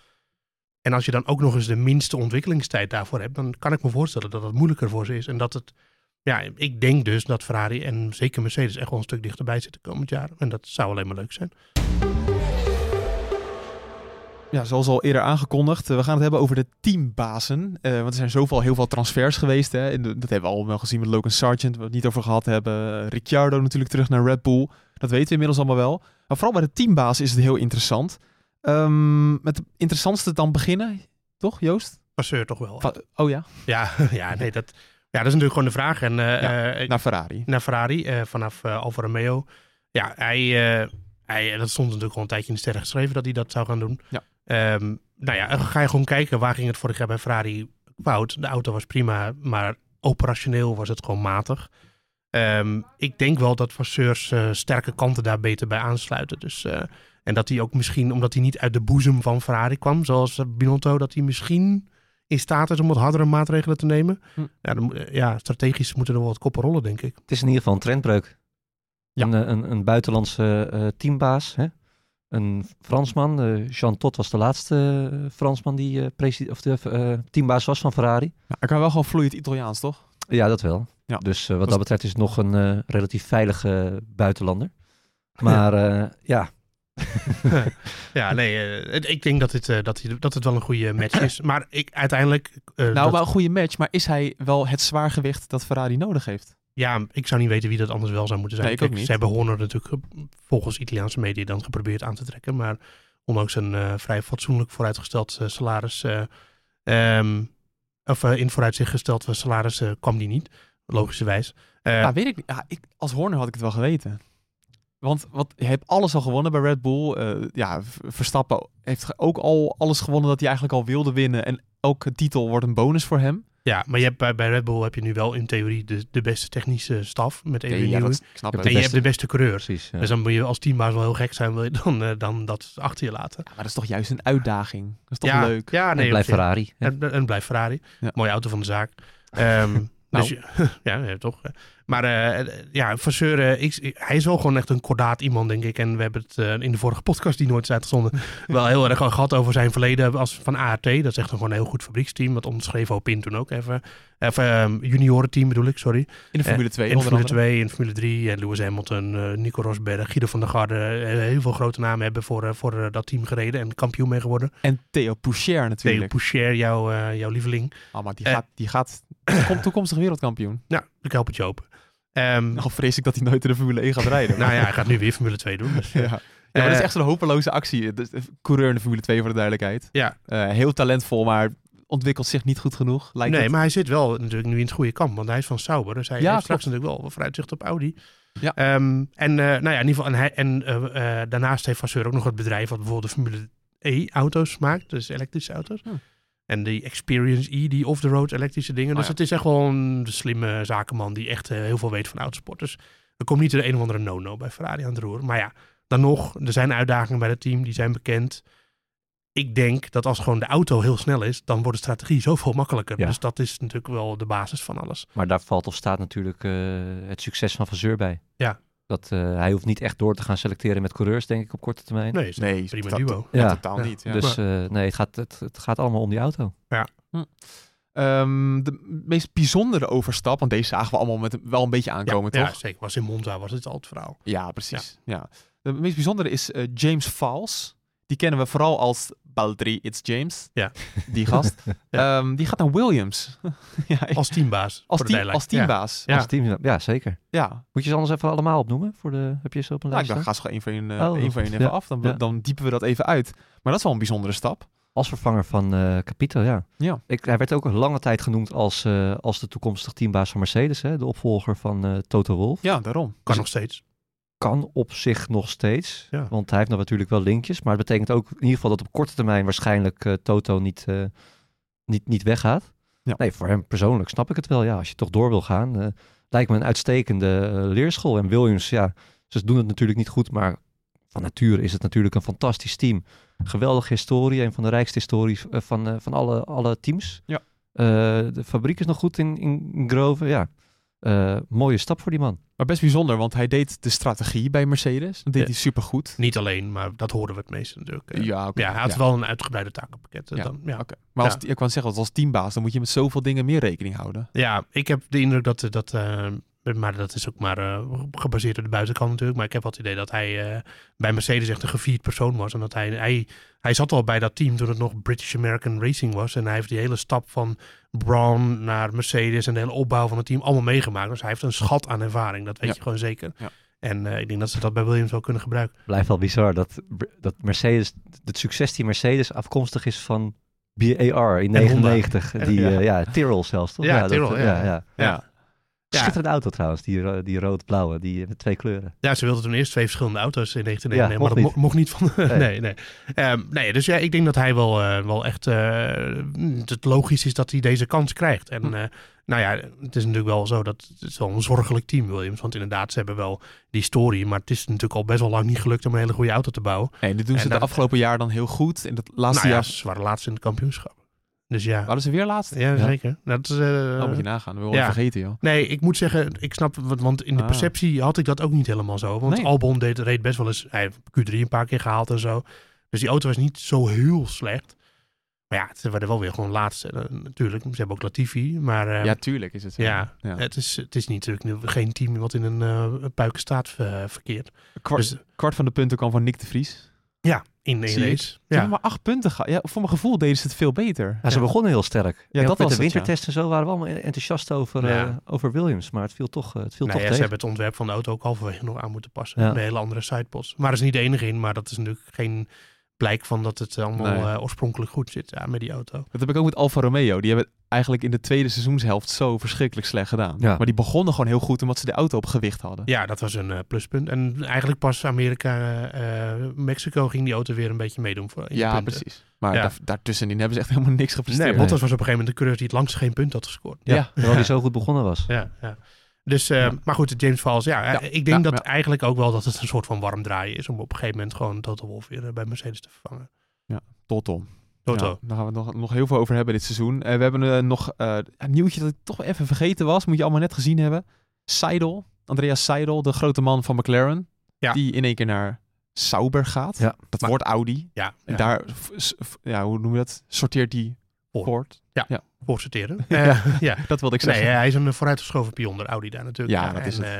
C: en als je dan ook nog eens de minste ontwikkelingstijd daarvoor hebt, dan kan ik me voorstellen dat het moeilijker voor ze is. En dat het, ja, ik denk dus dat Ferrari en zeker Mercedes echt wel een stuk dichterbij zitten komend jaar. En dat zou alleen maar leuk zijn.
A: Ja, zoals al eerder aangekondigd, eh, we gaan het hebben over de teambazen. Eh, want er zijn zoveel, heel veel transfers geweest. Hè. En Dat hebben we al wel gezien met Logan Sargent, waar we het niet over gehad hebben. Eh, Ricciardo natuurlijk terug naar Red Bull. Dat weten we inmiddels allemaal wel. Maar vooral bij de teambazen is het heel interessant. Ehm, met de interessantste dan beginnen, toch Joost?
C: Passeur toch wel.
A: Va- oh ja,
C: Ja, ja, nee, dat, ja, dat is natuurlijk gewoon de vraag. En, eh,
A: Ja,
C: eh,
A: naar Ferrari.
C: naar Ferrari eh, vanaf Alfa Romeo. Ja, hij, hij, dat stond natuurlijk gewoon een tijdje in de sterren geschreven dat hij dat zou gaan doen.
A: Ja.
C: Ehm, nou ja, ga je gewoon kijken waar ging het vorig jaar bij Ferrari fout. De auto was prima, maar operationeel was het gewoon matig. Ehm, ik denk wel dat Vasseurs eh, sterke kanten daar beter bij aansluiten. Dus, en dat hij ook misschien, omdat hij niet uit de boezem van Ferrari kwam, zoals Binotto, dat hij misschien in staat is om wat hardere maatregelen te nemen.
A: Hm.
C: Ja, dan, ja, strategisch moeten er wel wat koppen rollen, denk ik.
B: Het is in ieder geval een trendbreuk.
A: Ja.
B: Een, eh, een, een buitenlandse eh, teambaas. Hè? Een Fransman. eh, Jean Todt was de laatste Fransman die eh, of de, eh, teambaas was van Ferrari.
A: Ja, hij kan wel gewoon vloeiend Italiaans, toch?
B: Ja, dat wel.
A: Ja.
B: Dus wat dat betreft is het nog een eh, relatief veilige buitenlander. Maar eh, ja,
C: Ja, nee, eh, ik denk dat, dit, eh, dat, hij- dat het wel een goede match is. Maar ik uiteindelijk... eh,
A: Nou,
C: dat-
A: maar een goede match. Maar is hij wel het zwaargewicht dat Ferrari nodig heeft?
C: Ja, ik zou niet weten wie dat anders wel zou moeten zijn.
A: Nee, ik ook niet.
C: Ze hebben Horner natuurlijk volgens Italiaanse media dan geprobeerd aan te trekken. Maar ondanks een vrij fatsoenlijk vooruitgesteld salaris... eh, ehm, of in vooruitzicht gesteld salaris kwam die niet, logischerwijs.
A: Ja, weet ik niet. Ja, ik, als Horner had ik het wel geweten. Want wat, je hebt alles al gewonnen bij Red Bull. Eh, ja, Verstappen heeft ook al alles gewonnen dat hij eigenlijk al wilde winnen. En elke titel wordt een bonus voor hem.
C: ja, maar je hebt bij, bij Red Bull heb je nu wel in theorie de, de beste technische staf met Adrian
A: ja,
C: Newey.
B: heb
A: het.
C: En je hebt de beste coureur.
B: precies. ja.
C: Dus dan moet je als teambaas wel heel gek zijn, wil je dan, eh, dan dat achter je laten.
A: Ja, maar dat is toch juist een uitdaging. Dat is toch
C: ja,
A: leuk?
C: Ja,
B: En
C: nee,
B: blijft
C: op zich.
B: Ferrari.
C: En, en blijft Ferrari.
A: Ja.
C: Mooie auto van de zaak. Ehm,
A: Nou.
C: dus, ja, ja, toch. Maar eh, ja, Vasseur, eh, ik- hij is wel gewoon echt een kordaat iemand, denk ik. En we hebben het eh, in de vorige podcast, die nooit is uitgezonden, wel heel erg gehad over zijn verleden als van ART. Dat is echt gewoon een heel goed fabrieksteam. Dat onderschreef Opin toen ook even. Even um, juniorenteam bedoel ik, sorry.
A: In de Formule 2
C: Eh, In
A: onder
C: Formule
A: andere.
C: 2, in Formule 3. En Lewis Hamilton, eh, Nico Rosberg, Guido van der Garde. eh, heel veel grote namen hebben voor, eh, voor eh, dat team gereden en kampioen mee geworden.
A: En Theo Poucher
C: Theo
A: natuurlijk.
C: Poucher, jouw, eh, jouw lieveling.
A: Oh, maar die
C: Eh.
A: gaat, die gaat komt toekomstig wereldkampioen.
C: Nou, ik help het je open. Ehm,
A: Al vrees ik dat hij nooit in de Formule 1 gaat rijden.
C: nou ja, hij gaat nu weer Formule 2 doen. Dus,
A: Ja. Ja, maar dat is
C: Eh,
A: echt zo'n hopeloze actie. Coureur in de Formule 2 voor de duidelijkheid.
C: Ja.
A: Eh, heel talentvol, maar ontwikkelt zich niet goed genoeg. Lijkt
C: nee,
A: het.
C: maar hij zit wel natuurlijk nu in het goede kamp. Want hij is van Sauber. Dus hij
A: Ja,
C: heeft straks natuurlijk wel vooruitzicht op Audi.
A: Ja.
C: Ehm, en eh, nou ja, in ieder geval. En, hij, en daarnaast heeft Vasseur ook nog het bedrijf wat bijvoorbeeld de Formule E-auto's maakt. Dus elektrische auto's.
A: Hm.
C: En die Experience E, die off-the-road elektrische dingen.
A: Oh
C: dus het is echt wel een slimme zakenman die echt eh, heel veel weet van autosport. Dus er komt niet de een of andere no-no bij Ferrari aan het roer. Maar ja, dan nog, er zijn uitdagingen bij het team, die zijn bekend. Ik denk dat als gewoon de auto heel snel is, dan wordt de strategie zoveel makkelijker.
B: Ja.
C: Dus dat is natuurlijk wel de basis van alles.
B: Maar daar valt of staat natuurlijk eh, het succes van Vasseur bij.
C: Ja.
B: Dat, eh, hij hoeft niet echt door te gaan selecteren met coureurs, denk ik, op korte termijn.
C: Nee, is
A: Nee,
C: prima
A: dat-
C: duo.
A: Ja,
B: Ja.
A: totaal
C: Ja.
A: niet. Ja.
B: Dus eh, nee, het gaat, het, het gaat allemaal om die auto.
A: Ehm, de meest bijzondere overstap, want deze zagen we allemaal met wel een beetje aankomen,
C: ja,
A: toch?
C: Ja, zeker. Was in Monza was het al het verhaal.
A: Ja, precies. Ja. De meest bijzondere is eh, James Fals. Die kennen we vooral als Baldry It's James.
C: Ja.
A: Die gast. Ehm, die gaat naar Williams. ja, ik-
C: Als teambaas.
A: als, team, als teambaas.
C: Ja.
B: Als team, ja, zeker.
A: Ja.
B: Moet je ze anders even allemaal opnoemen? Voor de, heb je ze op een
A: Nou, ik
B: lijst?
A: dacht,
B: staan?
A: ga ze gewoon één voor één, eh,
B: Oh,
A: één voor één
B: goed.
A: even
B: Ja.
A: af. Dan,
B: Ja.
A: dan diepen we dat even uit. Maar dat is wel een bijzondere stap.
B: Als vervanger van eh Capito, ja.
A: Ja.
B: Ik, hij werd ook een lange tijd genoemd als, eh, als de toekomstig teambaas van Mercedes. Hè, de opvolger van eh, Toto Wolff.
A: Ja, daarom.
C: Kan
B: Dus-
C: nog steeds.
B: Kan op zich nog steeds.
C: Ja.
B: Want hij heeft nog natuurlijk wel linkjes. Maar het betekent ook in ieder geval dat op korte termijn waarschijnlijk eh, Toto niet, eh, niet, niet weggaat.
A: Ja.
B: Nee, voor hem persoonlijk snap ik het wel. Ja, als je toch door wil gaan. eh, lijkt me een uitstekende leerschool. En Williams, ja, ze doen het natuurlijk niet goed. Maar van nature is het natuurlijk een fantastisch team. Geweldige historie. Een van de rijkste histories van, van alle, alle teams.
A: Ja.
B: De fabriek is nog goed in, in Grove. Ja, Eh, mooie stap voor die man.
A: Maar best bijzonder, want hij deed de strategie bij Mercedes. Dat deed
C: Ja.
A: hij supergoed.
C: Niet alleen, maar dat horen we het meeste natuurlijk.
A: Ja,
C: ja, hij had
A: Ja.
C: wel een uitgebreide takenpakket. eh,
A: Ja.
C: Dan.
A: Maar als,
C: Ja.
A: ik kan zeggen, als teambaas, dan moet je met zoveel dingen meer rekening houden.
C: Ja, ik heb de indruk dat, dat eh, maar dat is ook maar eh, gebaseerd op de buitenkant natuurlijk. Maar ik heb wel het idee dat hij eh, bij Mercedes echt een gevierd persoon was. En dat hij, hij, hij zat al bij dat team toen het nog British American Racing was. En hij heeft die hele stap van Brown naar Mercedes en de hele opbouw van het team allemaal meegemaakt. Dus hij heeft een schat aan ervaring, dat weet
A: Ja.
C: je gewoon zeker.
A: Ja.
C: En eh, ik denk dat ze dat bij Williams wel kunnen gebruiken.
B: Blijft wel bizar dat, dat Mercedes, het succes die Mercedes afkomstig is van BAR in
C: En Honda.
B: 99. Die,
C: Ja.
B: ja. ja, Tyrrell zelfs, toch?
C: Ja, Tyrrell, ja.
B: ja, ja.
C: Ja. Ja.
B: Schitterende auto trouwens, die, die rood-blauwe, die met twee kleuren.
C: Ja, ze wilden toen eerst twee verschillende auto's in 1999,
B: Ja,
C: maar dat
B: mocht
C: mo- mocht niet van.
B: Nee.
C: nee, nee. Ehm, nee, dus ja, ik denk dat hij wel, eh, wel echt. eh, het logisch is dat hij deze kans krijgt. En
A: Hm.
C: eh, nou ja, het is natuurlijk wel zo dat het is wel een zorgelijk team, Williams. Want inderdaad, ze hebben wel die story, maar het is natuurlijk al best wel lang niet gelukt om een hele goede auto te bouwen.
A: Nee, dit doen
C: En
A: ze de afgelopen jaar dan heel goed. In het laatste
C: nou ja,
A: jaar
C: ze waren laatst in het kampioenschap. Dus ja,
A: waren ze weer laatst.
C: ja, zeker. Dat is, eh,
A: oh, moet je nagaan. Dat wil je
C: ja.
A: vergeten, joh.
C: Nee, ik moet zeggen, ik snap, wat- want in de
A: Ah.
C: perceptie had ik dat ook niet helemaal zo. Want
A: Nee.
C: Albon deed, reed best wel eens, hij heeft Q3 een paar keer gehaald en zo. Dus die auto was niet zo heel slecht. Maar ja, ze werden wel weer gewoon laatste. eh, natuurlijk, ze hebben ook Latifi, maar eh,
A: Ja, tuurlijk is het zo.
C: ja,
A: Ja.
C: Het, is, het is niet, natuurlijk nu geen team wat in een uh, puikenstaat verkeert.
A: Kwart,
C: Dus
A: kwart van de punten kwam van Nick de Vries.
C: ja, in
A: je?
C: race.
A: Ze
C: Ja.
A: hebben maar acht punten gehad. Ja, voor mijn gevoel deden ze het veel beter.
B: Ja, ze
C: Ja.
B: begonnen heel sterk.
A: Ja, dat
B: met
A: was
B: de
A: het, ja.
B: wintertest en zo waren we allemaal enthousiast over, eh, over Williams. Maar het viel toch, eh, het viel
C: Nou
B: toch
C: ja, ze
B: tegen.
C: hebben het ontwerp van de auto ook halverwege nog aan moeten passen.
B: Ja.
C: Een hele andere sidepods. Maar er is niet de enige in, maar dat is natuurlijk geen blijk van dat het allemaal
A: Nee.
C: eh, oorspronkelijk goed zit ja, met die auto.
A: Dat heb ik ook met Alfa Romeo. Die hebben eigenlijk in de tweede seizoenshelft zo verschrikkelijk slecht gedaan.
B: Ja.
A: Maar die begonnen gewoon heel goed omdat ze de auto op gewicht hadden.
C: Ja, dat was een eh, pluspunt. En eigenlijk pas Amerika, eh, Mexico ging die auto weer een beetje meedoen. Voor,
A: Ja,
C: punten.
A: precies. Maar
C: Ja.
A: daar, daartussenin hebben ze echt helemaal niks gepresteerd.
C: Nee, Bottas was op een gegeven moment de coureur die het langst geen punt had gescoord.
A: Ja.
B: Ja, terwijl hij zo goed begonnen was.
C: Ja, ja. Dus, eh,
A: Ja.
C: maar goed, James Valls, ja, eh,
A: Ja,
C: ik denk
A: ja,
C: dat
A: ja.
C: eigenlijk ook wel dat het een soort van warm draaien is om op een gegeven moment gewoon Toto Wolff weer eh, bij Mercedes te vervangen.
A: Toto.
C: Toto.
A: Ja, daar gaan we het nog, nog heel veel over hebben dit seizoen. Eh, we hebben nog eh, een nieuwtje dat ik toch even vergeten was. Moet je allemaal net gezien hebben. Seidel, Andreas Seidel, de grote man van McLaren.
C: Ja.
A: Die in één keer naar Sauber gaat.
B: Ja.
A: Dat
C: Maar-
A: wordt Audi.
C: Ja,
A: En
C: ja.
A: daar, ja, hoe noemen we dat? Sorteert die
C: Voor.
A: voort.
C: voorsorteren.
A: Ja.
C: Eh, ja.
A: Dat wilde ik
C: Nee,
A: zeggen.
C: hij is een vooruitgeschoven pion, door Audi daar natuurlijk.
A: Ja, dat is het.
C: eh,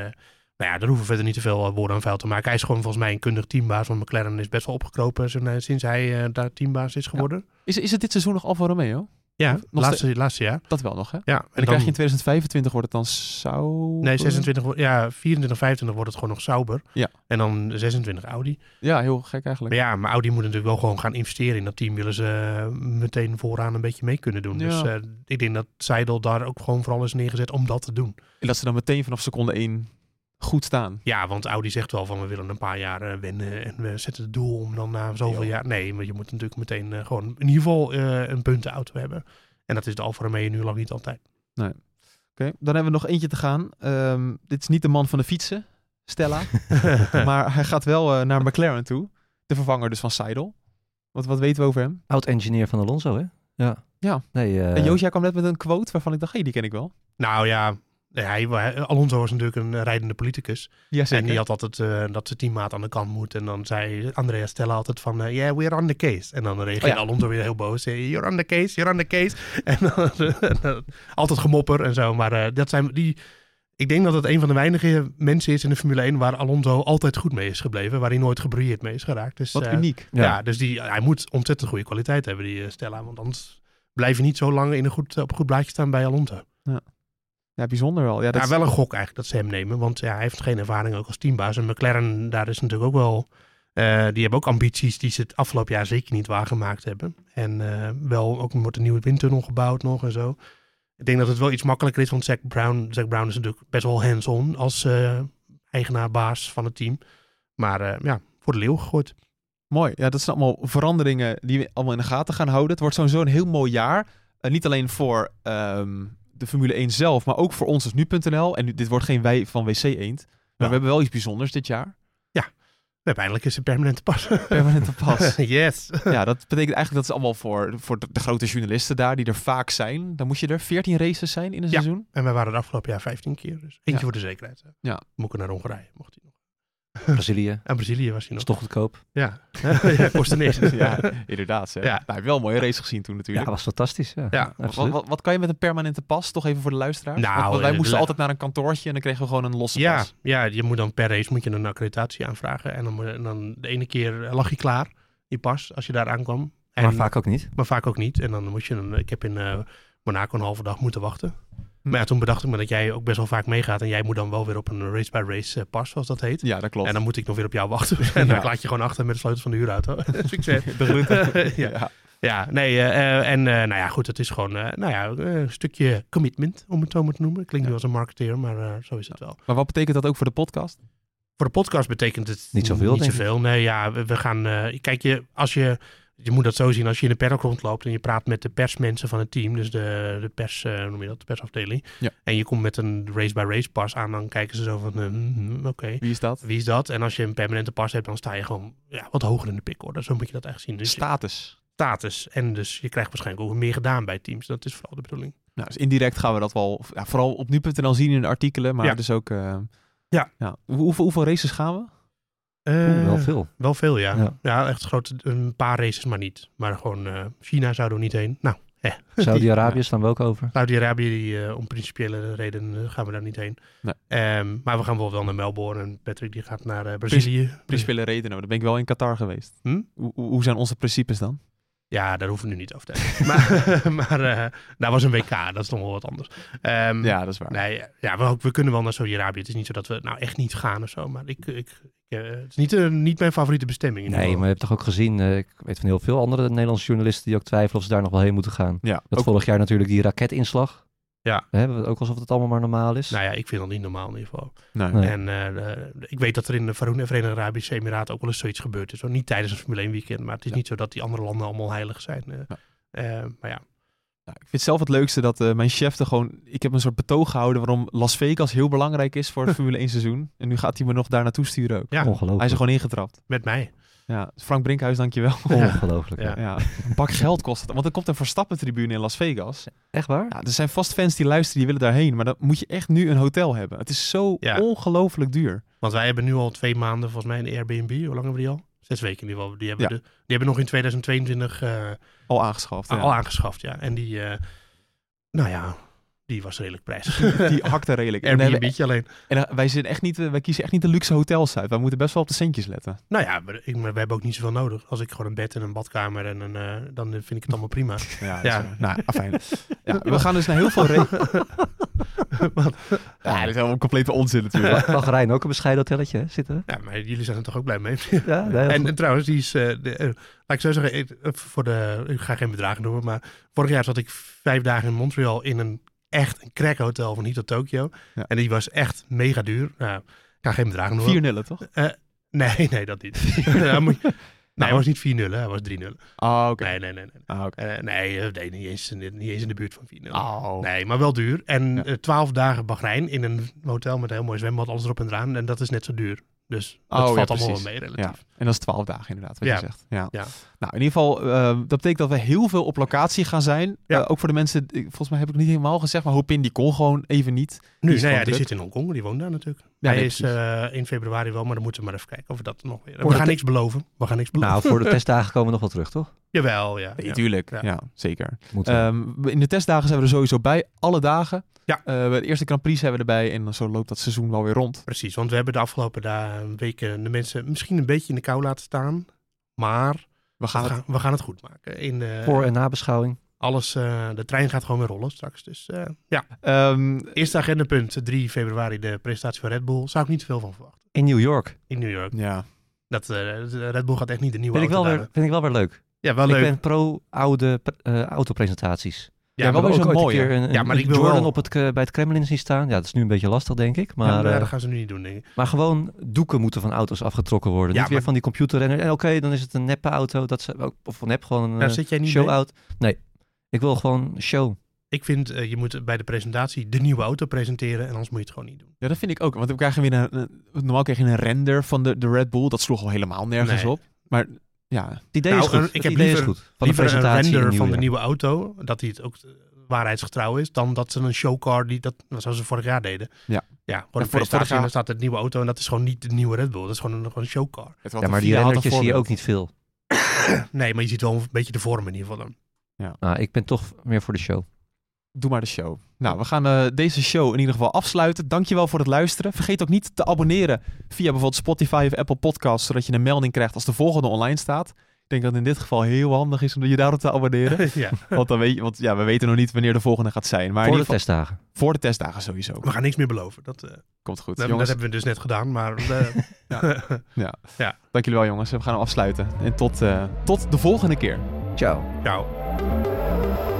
C: nou ja, daar hoeven we verder niet te veel eh, woorden aan vuil te maken. Hij is gewoon volgens mij een kundig teambaas, want McLaren is best wel opgekropen sinds, hij- daar teambaas is geworden.
A: Is, is het dit seizoen nog Alfa Romeo?
C: Ja, laatste, laatste jaar.
A: Dat wel nog, hè?
C: Ja,
A: En dan, krijg je in 2025 wordt het dan Sauber?
C: Nee, 26, wo- ja, 24, 25 wordt het gewoon nog Sauber.
A: Ja.
C: En dan 26 Audi.
A: Ja, heel gek eigenlijk.
C: Maar ja, maar Audi moet natuurlijk wel gewoon gaan investeren in dat team. Willen ze eh, meteen vooraan een beetje mee kunnen doen.
A: Ja.
C: Dus eh, ik denk dat Seidel daar ook gewoon vooral is neergezet om dat te doen.
A: En dat ze dan meteen vanaf seconde 1 goed staan.
C: Ja, want Audi zegt wel van we willen een paar jaar eh, wennen en we zetten het doel om dan na zoveel
A: Ja.
C: jaar... Nee, maar je moet natuurlijk meteen eh, gewoon in ieder geval eh, een puntenauto hebben. En dat is de Alfa Romeo nu lang niet altijd.
A: Oké, dan hebben we nog eentje te gaan. Ehm, dit is niet de man van de fietsen, Stella. maar hij gaat wel eh, naar McLaren toe. De vervanger dus van Seidel. Wat, wat weten we over hem?
B: Oud-engineer van Alonso, hè? Ja.
A: Ja.
B: Nee, eh,
A: en Joost, jij kwam net met een quote waarvan ik dacht, hé, die ken ik wel.
C: Nou ja, hij, hij- Alonso was natuurlijk een eh, rijdende politicus.
A: Ja,
C: En die had altijd eh, dat zijn teammaat aan de kant moet. En dan zei Andrea Stella altijd van, eh, yeah, we're on the case. En dan reageerde
A: Oh ja.
C: Alonso weer heel boos. Zei, you're on the case, you're on the case. En dan, altijd gemopper en zo. Maar eh, dat zijn die... Ik denk dat het een van de weinige mensen is in de Formule 1 waar Alonso altijd goed mee is gebleven. Waar hij nooit gebrouilleerd mee is geraakt. Dus,
A: Wat uniek.
C: Ja,
B: Ja.
C: dus die, hij moet ontzettend goede kwaliteit hebben, die Stella. Want anders blijf je niet zo lang in een goed, op een goed blaadje staan bij Alonso.
A: Ja, bijzonder wel. Ja, dat
C: Ja, wel een gok eigenlijk dat ze hem nemen. Want ja, hij heeft geen ervaring ook als teambaas. En McLaren, daar is natuurlijk ook wel... eh, die hebben ook ambities die ze het afgelopen jaar zeker niet waargemaakt hebben. En eh, wel, ook wordt een nieuwe windtunnel gebouwd nog en zo. Ik denk dat het wel iets makkelijker is, want Zack Brown, Zack Brown is natuurlijk best wel hands-on als eh, eigenaar, baas van het team. Maar ja, voor de leeuw gegooid.
A: Mooi. Ja, dat zijn allemaal veranderingen die we allemaal in de gaten gaan houden. Het wordt sowieso een heel mooi jaar. Niet alleen voor ehm, de Formule 1 zelf, maar ook voor ons als nu.nl. En dit wordt geen wij van WC Eend. Maar
C: Ja.
A: we hebben wel iets bijzonders dit jaar.
C: Uiteindelijk is het permanente pas.
A: Permanente pas.
C: yes.
A: ja, dat betekent eigenlijk dat is allemaal voor, voor de, grote journalisten daar, die er vaak zijn. Dan moet je er 14 races zijn in een
C: Ja.
A: seizoen.
C: En wij waren het afgelopen jaar 15 keer. Dus eentje
A: Ja.
C: voor de zekerheid.
A: Ja.
C: Moet ik naar Hongarije, mocht hij.
B: Brazilië.
C: En Brazilië was hij nog.
B: is toch goedkoop.
C: Ja, ja kostte niks.
A: ja, inderdaad. Zeg.
C: Ja.
A: Nou, hij heeft wel een mooie race gezien toen
B: Ja,
A: natuurlijk.
B: was fantastisch. Ja,
C: Ja,
A: wat, wat, wat kan je met een permanente pas? Toch even voor de luisteraars.
C: Nou,
A: Want- wij
C: eh,
A: moesten altijd naar een kantoortje en dan kregen we gewoon een losse
C: Ja,
A: pas.
C: ja, je moet dan per race moet je een accreditatie aanvragen. En dan, moet- en dan de ene keer lag je klaar, je pas, als je daar aankwam. En,
B: maar vaak ook niet.
C: maar vaak ook niet. En dan moet je een, ik heb in eh, Monaco een halve dag moeten wachten. Maar ja, toen bedacht ik me dat jij ook best wel vaak meegaat. En jij moet dan wel weer op een race-by-race eh, pas, zoals dat heet.
A: Ja, dat klopt.
C: En dan moet ik nog weer op jou wachten. en dan
A: Ja.
C: laat je gewoon achter met de sleutel van de huurauto. Succes.
A: de.
C: Ja.
A: ja.
C: Ja, nee, eh, eh, en eh, nou ja, goed, het is gewoon eh, nou ja, een stukje commitment, om het zo maar te noemen. Klinkt nu als een marketeer, maar eh, zo is het wel.
A: Maar wat betekent dat ook voor de podcast?
C: Voor de podcast betekent het
B: Niet zoveel,
C: Niet zoveel. Nee, ja, we, we gaan. eh, kijk, je, als je. Je moet dat zo zien, als je in de paddock rondloopt en je praat met de persmensen van het team, dus de, de pers, hoe noem je dat, de persafdeling.
A: Ja.
C: En je komt met een race-by-race pas aan, dan kijken ze zo van, eh, hm, hm, oké,
A: Wie is dat?
C: wie is dat? En als je een permanente pas hebt, dan sta je gewoon ja, wat hoger in de pickorde. Zo moet je dat echt zien. Dus
A: Status.
C: status. En dus je krijgt waarschijnlijk ook meer gedaan bij teams. Dat is vooral de bedoeling.
A: Nou, dus indirect gaan we dat wel, ja, vooral op nu.nl zien in de artikelen, maar
C: Ja.
A: dus ook... eh,
C: Ja.
A: Hoe- Hoeveel, hoeveel races gaan we?
B: Oeh, wel
C: Eh,
B: veel.
C: Wel veel, ja.
B: Ja.
C: Ja, echt groot. Een paar races, maar niet. Maar gewoon eh, China zouden we niet heen. Nou,
B: Saudi-Arabië staan we ook over.
C: Saudi-Arabië, die, eh, om principiële redenen eh, gaan we daar niet heen.
A: Nee.
C: Ehm, maar we gaan bijvoorbeeld wel naar Melbourne. En Patrick die gaat naar eh, Brazilië.
A: Principiële redenen. Dan ben ik wel in Qatar geweest.
C: Hm?
A: Hoe zijn onze principes dan?
C: Ja, daar hoeven we nu niet over te hebben. maar maar eh, daar was een WK. Dat is nog wel wat anders. Ehm,
A: Ja, dat is waar.
C: Nee, ja, we, we kunnen wel naar Saudi-Arabië. Het is niet zo dat we nou echt niet gaan of zo. Maar ik, ik, ik, eh, het is niet, eh, niet mijn favoriete bestemming.
B: Nee, maar je hebt toch ook gezien, eh, ik weet van heel veel andere Nederlandse journalisten die ook twijfelen of ze daar nog wel heen moeten gaan.
A: Ja,
B: Dat
A: ook-
B: vorig jaar natuurlijk die raketinslag.
C: Ja.
B: We hebben ook alsof het allemaal maar normaal is.
C: Nou ja, ik vind dat niet normaal in ieder geval.
A: nee.
B: Nee.
C: En eh, de- ik weet dat er in de Veroen- Verenigde Arabische Emiraten ook wel eens zoiets gebeurd is. hoor. Niet tijdens een Formule 1 weekend, maar het is
A: Ja.
C: niet zo dat die andere landen allemaal heilig zijn. eh.
A: Ja.
C: Eh, maar ja,
A: Nou, ik vind zelf het leukste dat eh, mijn chef er gewoon... Ik heb een soort betoog gehouden waarom Las Vegas heel belangrijk is voor het Formule 1 seizoen. En nu gaat hij me nog daar naartoe sturen ook.
C: ja
B: Ongelooflijk.
A: Hij is er gewoon ingetrapt.
C: met mij.
A: Ja, Frank Brinkhuis, dankjewel.
B: Ongelooflijk.
C: Ja.
B: ja.
A: Ja, een bak geld kost het. Want er komt een Verstappen-tribune in Las Vegas.
B: Echt waar?
A: Ja, er zijn vast fans die luisteren, die willen daarheen. Maar dan moet je echt nu een hotel hebben. Het is zo
C: Ja.
A: ongelooflijk duur.
C: Want wij hebben nu al twee maanden volgens mij een Airbnb. Hoe lang hebben we die al? Zes weken in ieder geval. Die hebben,
A: Ja.
C: de, die hebben nog in 2022 eh,
A: Al aangeschaft. ja.
C: al aangeschaft. Ja. En die, eh, nou ja, die was redelijk prijzig.
A: Die hakte redelijk. En, hebben-
C: Airbnb alleen.
A: en eh, wij, zijn echt niet, eh, wij kiezen echt niet de luxe hotels uit. Wij moeten best wel op de centjes letten.
C: Nou ja, maar, ik, maar we hebben ook niet zoveel nodig. Als ik gewoon een bed en een badkamer en een, eh, dan vind ik het allemaal prima.
A: Ja, nou, afijn. Ja, we gaan dus naar heel veel... Re- ja, dat is helemaal complete onzin natuurlijk.
B: Mag Rijn ook een bescheiden hotelletje zitten?
C: Ja, maar jullie zijn er toch ook blij mee?
B: Ja, nee,
C: En, trouwens, die is, de, laat ik zo zeggen, ik, voor de, ik ga geen bedragen noemen, maar vorig jaar zat ik vijf dagen in Montreal in een echt een crackhotel van Hito Tokyo.
A: Ja.
C: En die was echt mega duur. Nou, ik ga geen bedragen noemen.
A: Vier nullen, toch?
C: Nee, nee, dat niet. Ja, je- nee, hij was niet 4 nullen, hij was 3 nullen.
A: Ah, oké.
C: Nee, nee, nee. Nee,
A: Ah, oké.
C: Eh, nee, eh, nee niet, eens, niet eens in de buurt van 4 nullen.
A: Oh.
C: Nee, maar wel duur. En
A: Ja.
C: eh, 12 dagen Bahrein in een hotel met een heel mooi zwembad, alles erop en eraan. En dat is net zo duur. Dus dat
A: Oh, ja,
C: valt allemaal wel mee relatief.
A: Ja, en dat is 12 dagen inderdaad, wat
C: Ja.
A: je zegt. Ja.
C: Ja.
A: Nou, in ieder geval, eh, dat betekent dat we heel veel op locatie gaan zijn. Eh, ook voor de mensen, ik- volgens mij heb ik het niet helemaal gezegd, maar Hopin die kon gewoon even niet.
C: Nu,
A: is
C: nou ja, die zit in Hongkong, die woont daar natuurlijk.
A: Ja,
C: Hij
A: nee,
C: is eh, in februari wel, maar dan moeten we maar even kijken of we dat nog weer... We gaan niks beloven. We gaan niks beloven.
B: Nou, voor de testdagen komen we nog wel terug, toch?
C: Jawel, ja.
A: Nee,
C: ja.
A: tuurlijk.
C: Ja.
A: Ja, zeker. Ehm, in de testdagen zijn we er sowieso bij, alle dagen.
C: Ja.
A: Eh, de eerste Grand Prix zijn we erbij en zo loopt dat seizoen wel weer rond.
C: Precies, want we hebben de afgelopen dagen, weken de mensen misschien een beetje in de kou laten staan. Maar
A: We
C: we
A: gaan
C: gaan,
A: het,
C: we gaan het goed maken. In de,
B: Voor- en nabeschouwing.
C: Alles, eh, de trein gaat gewoon weer rollen straks. Dus eh, ja,
A: Ehm,
C: eerste agendapunt, 3 februari, de presentatie van Red Bull. Zou ik niet veel van verwachten.
B: In New York.
C: In New York.
A: ja.
C: Dat, eh, de Red Bull gaat echt niet de nieuwe
B: Vind ik, wel
C: auto
B: weer, vind ik wel weer leuk.
C: Ja, wel
B: Ik
C: leuk.
B: ben pro-oude eh, autopresentaties.
C: ja,
A: wel
C: maar
A: weer
B: ook
A: mooi,
B: een
C: Ja, maar ik wil
B: Jordan
C: wel-
B: op het, eh, bij het Kremlin zien staan. Ja, dat is nu een beetje lastig, denk ik. Maar,
C: ja, nou,
B: eh,
C: dat gaan ze nu niet doen, denk ik.
B: maar gewoon doeken moeten van auto's afgetrokken worden.
C: Ja,
B: Niet weer
C: maar-
B: van die computerrenner. En oké, dan is het een neppe auto. Dat ze, of nep, gewoon een
C: Daar
B: eh,
C: zit jij niet
B: show
C: mee?
B: out. Nee, ik wil gewoon show.
C: Ik vind, eh, je moet bij de presentatie de nieuwe auto presenteren en anders moet je het gewoon niet doen.
A: ja, dat vind ik ook. Want we krijgen weer een, een- normaal krijg je een render van de, de Red Bull. Dat sloeg al helemaal nergens
C: Nee.
A: op. Maar ja,
B: Het idee
C: Nou,
B: is goed.
C: een-
B: Het
C: ik heb
B: idee
C: liever-
B: is goed. Van de
C: Liever een
B: presentatie
C: render van de nieuwe auto, dat hij het ook eh, waarheidsgetrouw is, dan dat ze een showcar, die dat, zoals ze vorig jaar deden.
A: Ja.
C: Ja, voor de presentatie
A: vorig jaar-
C: en dan staat het nieuwe auto en dat is gewoon niet de nieuwe Red Bull. Dat is gewoon een, gewoon een showcar.
B: Ja, maar die rendertjes zie je ook niet veel.
C: Nee, maar je ziet wel een beetje de vorm in ieder geval dan.
B: Nou, ik ben toch meer voor de show.
A: Doe maar de show. Nou, we gaan eh, deze show in ieder geval afsluiten. Dankjewel voor het luisteren. Vergeet ook niet te abonneren via bijvoorbeeld Spotify of Apple Podcasts, zodat je een melding krijgt als de volgende online staat. Ik denk dat het in dit geval heel handig is om je daarop te abonneren.
C: ja.
A: want dan weet je, want ja, we weten nog niet wanneer de volgende gaat zijn. Maar
B: voor de
A: geval,
B: testdagen.
A: voor de testdagen sowieso.
C: We gaan niks meer beloven. Dat, eh,
A: Komt goed.
C: dat,
A: jongens,
C: dat hebben we dus net gedaan, maar... eh,
A: dank jullie wel jongens. We gaan hem afsluiten. En tot, eh, tot de volgende keer.
B: Ciao.
C: Ciao. Música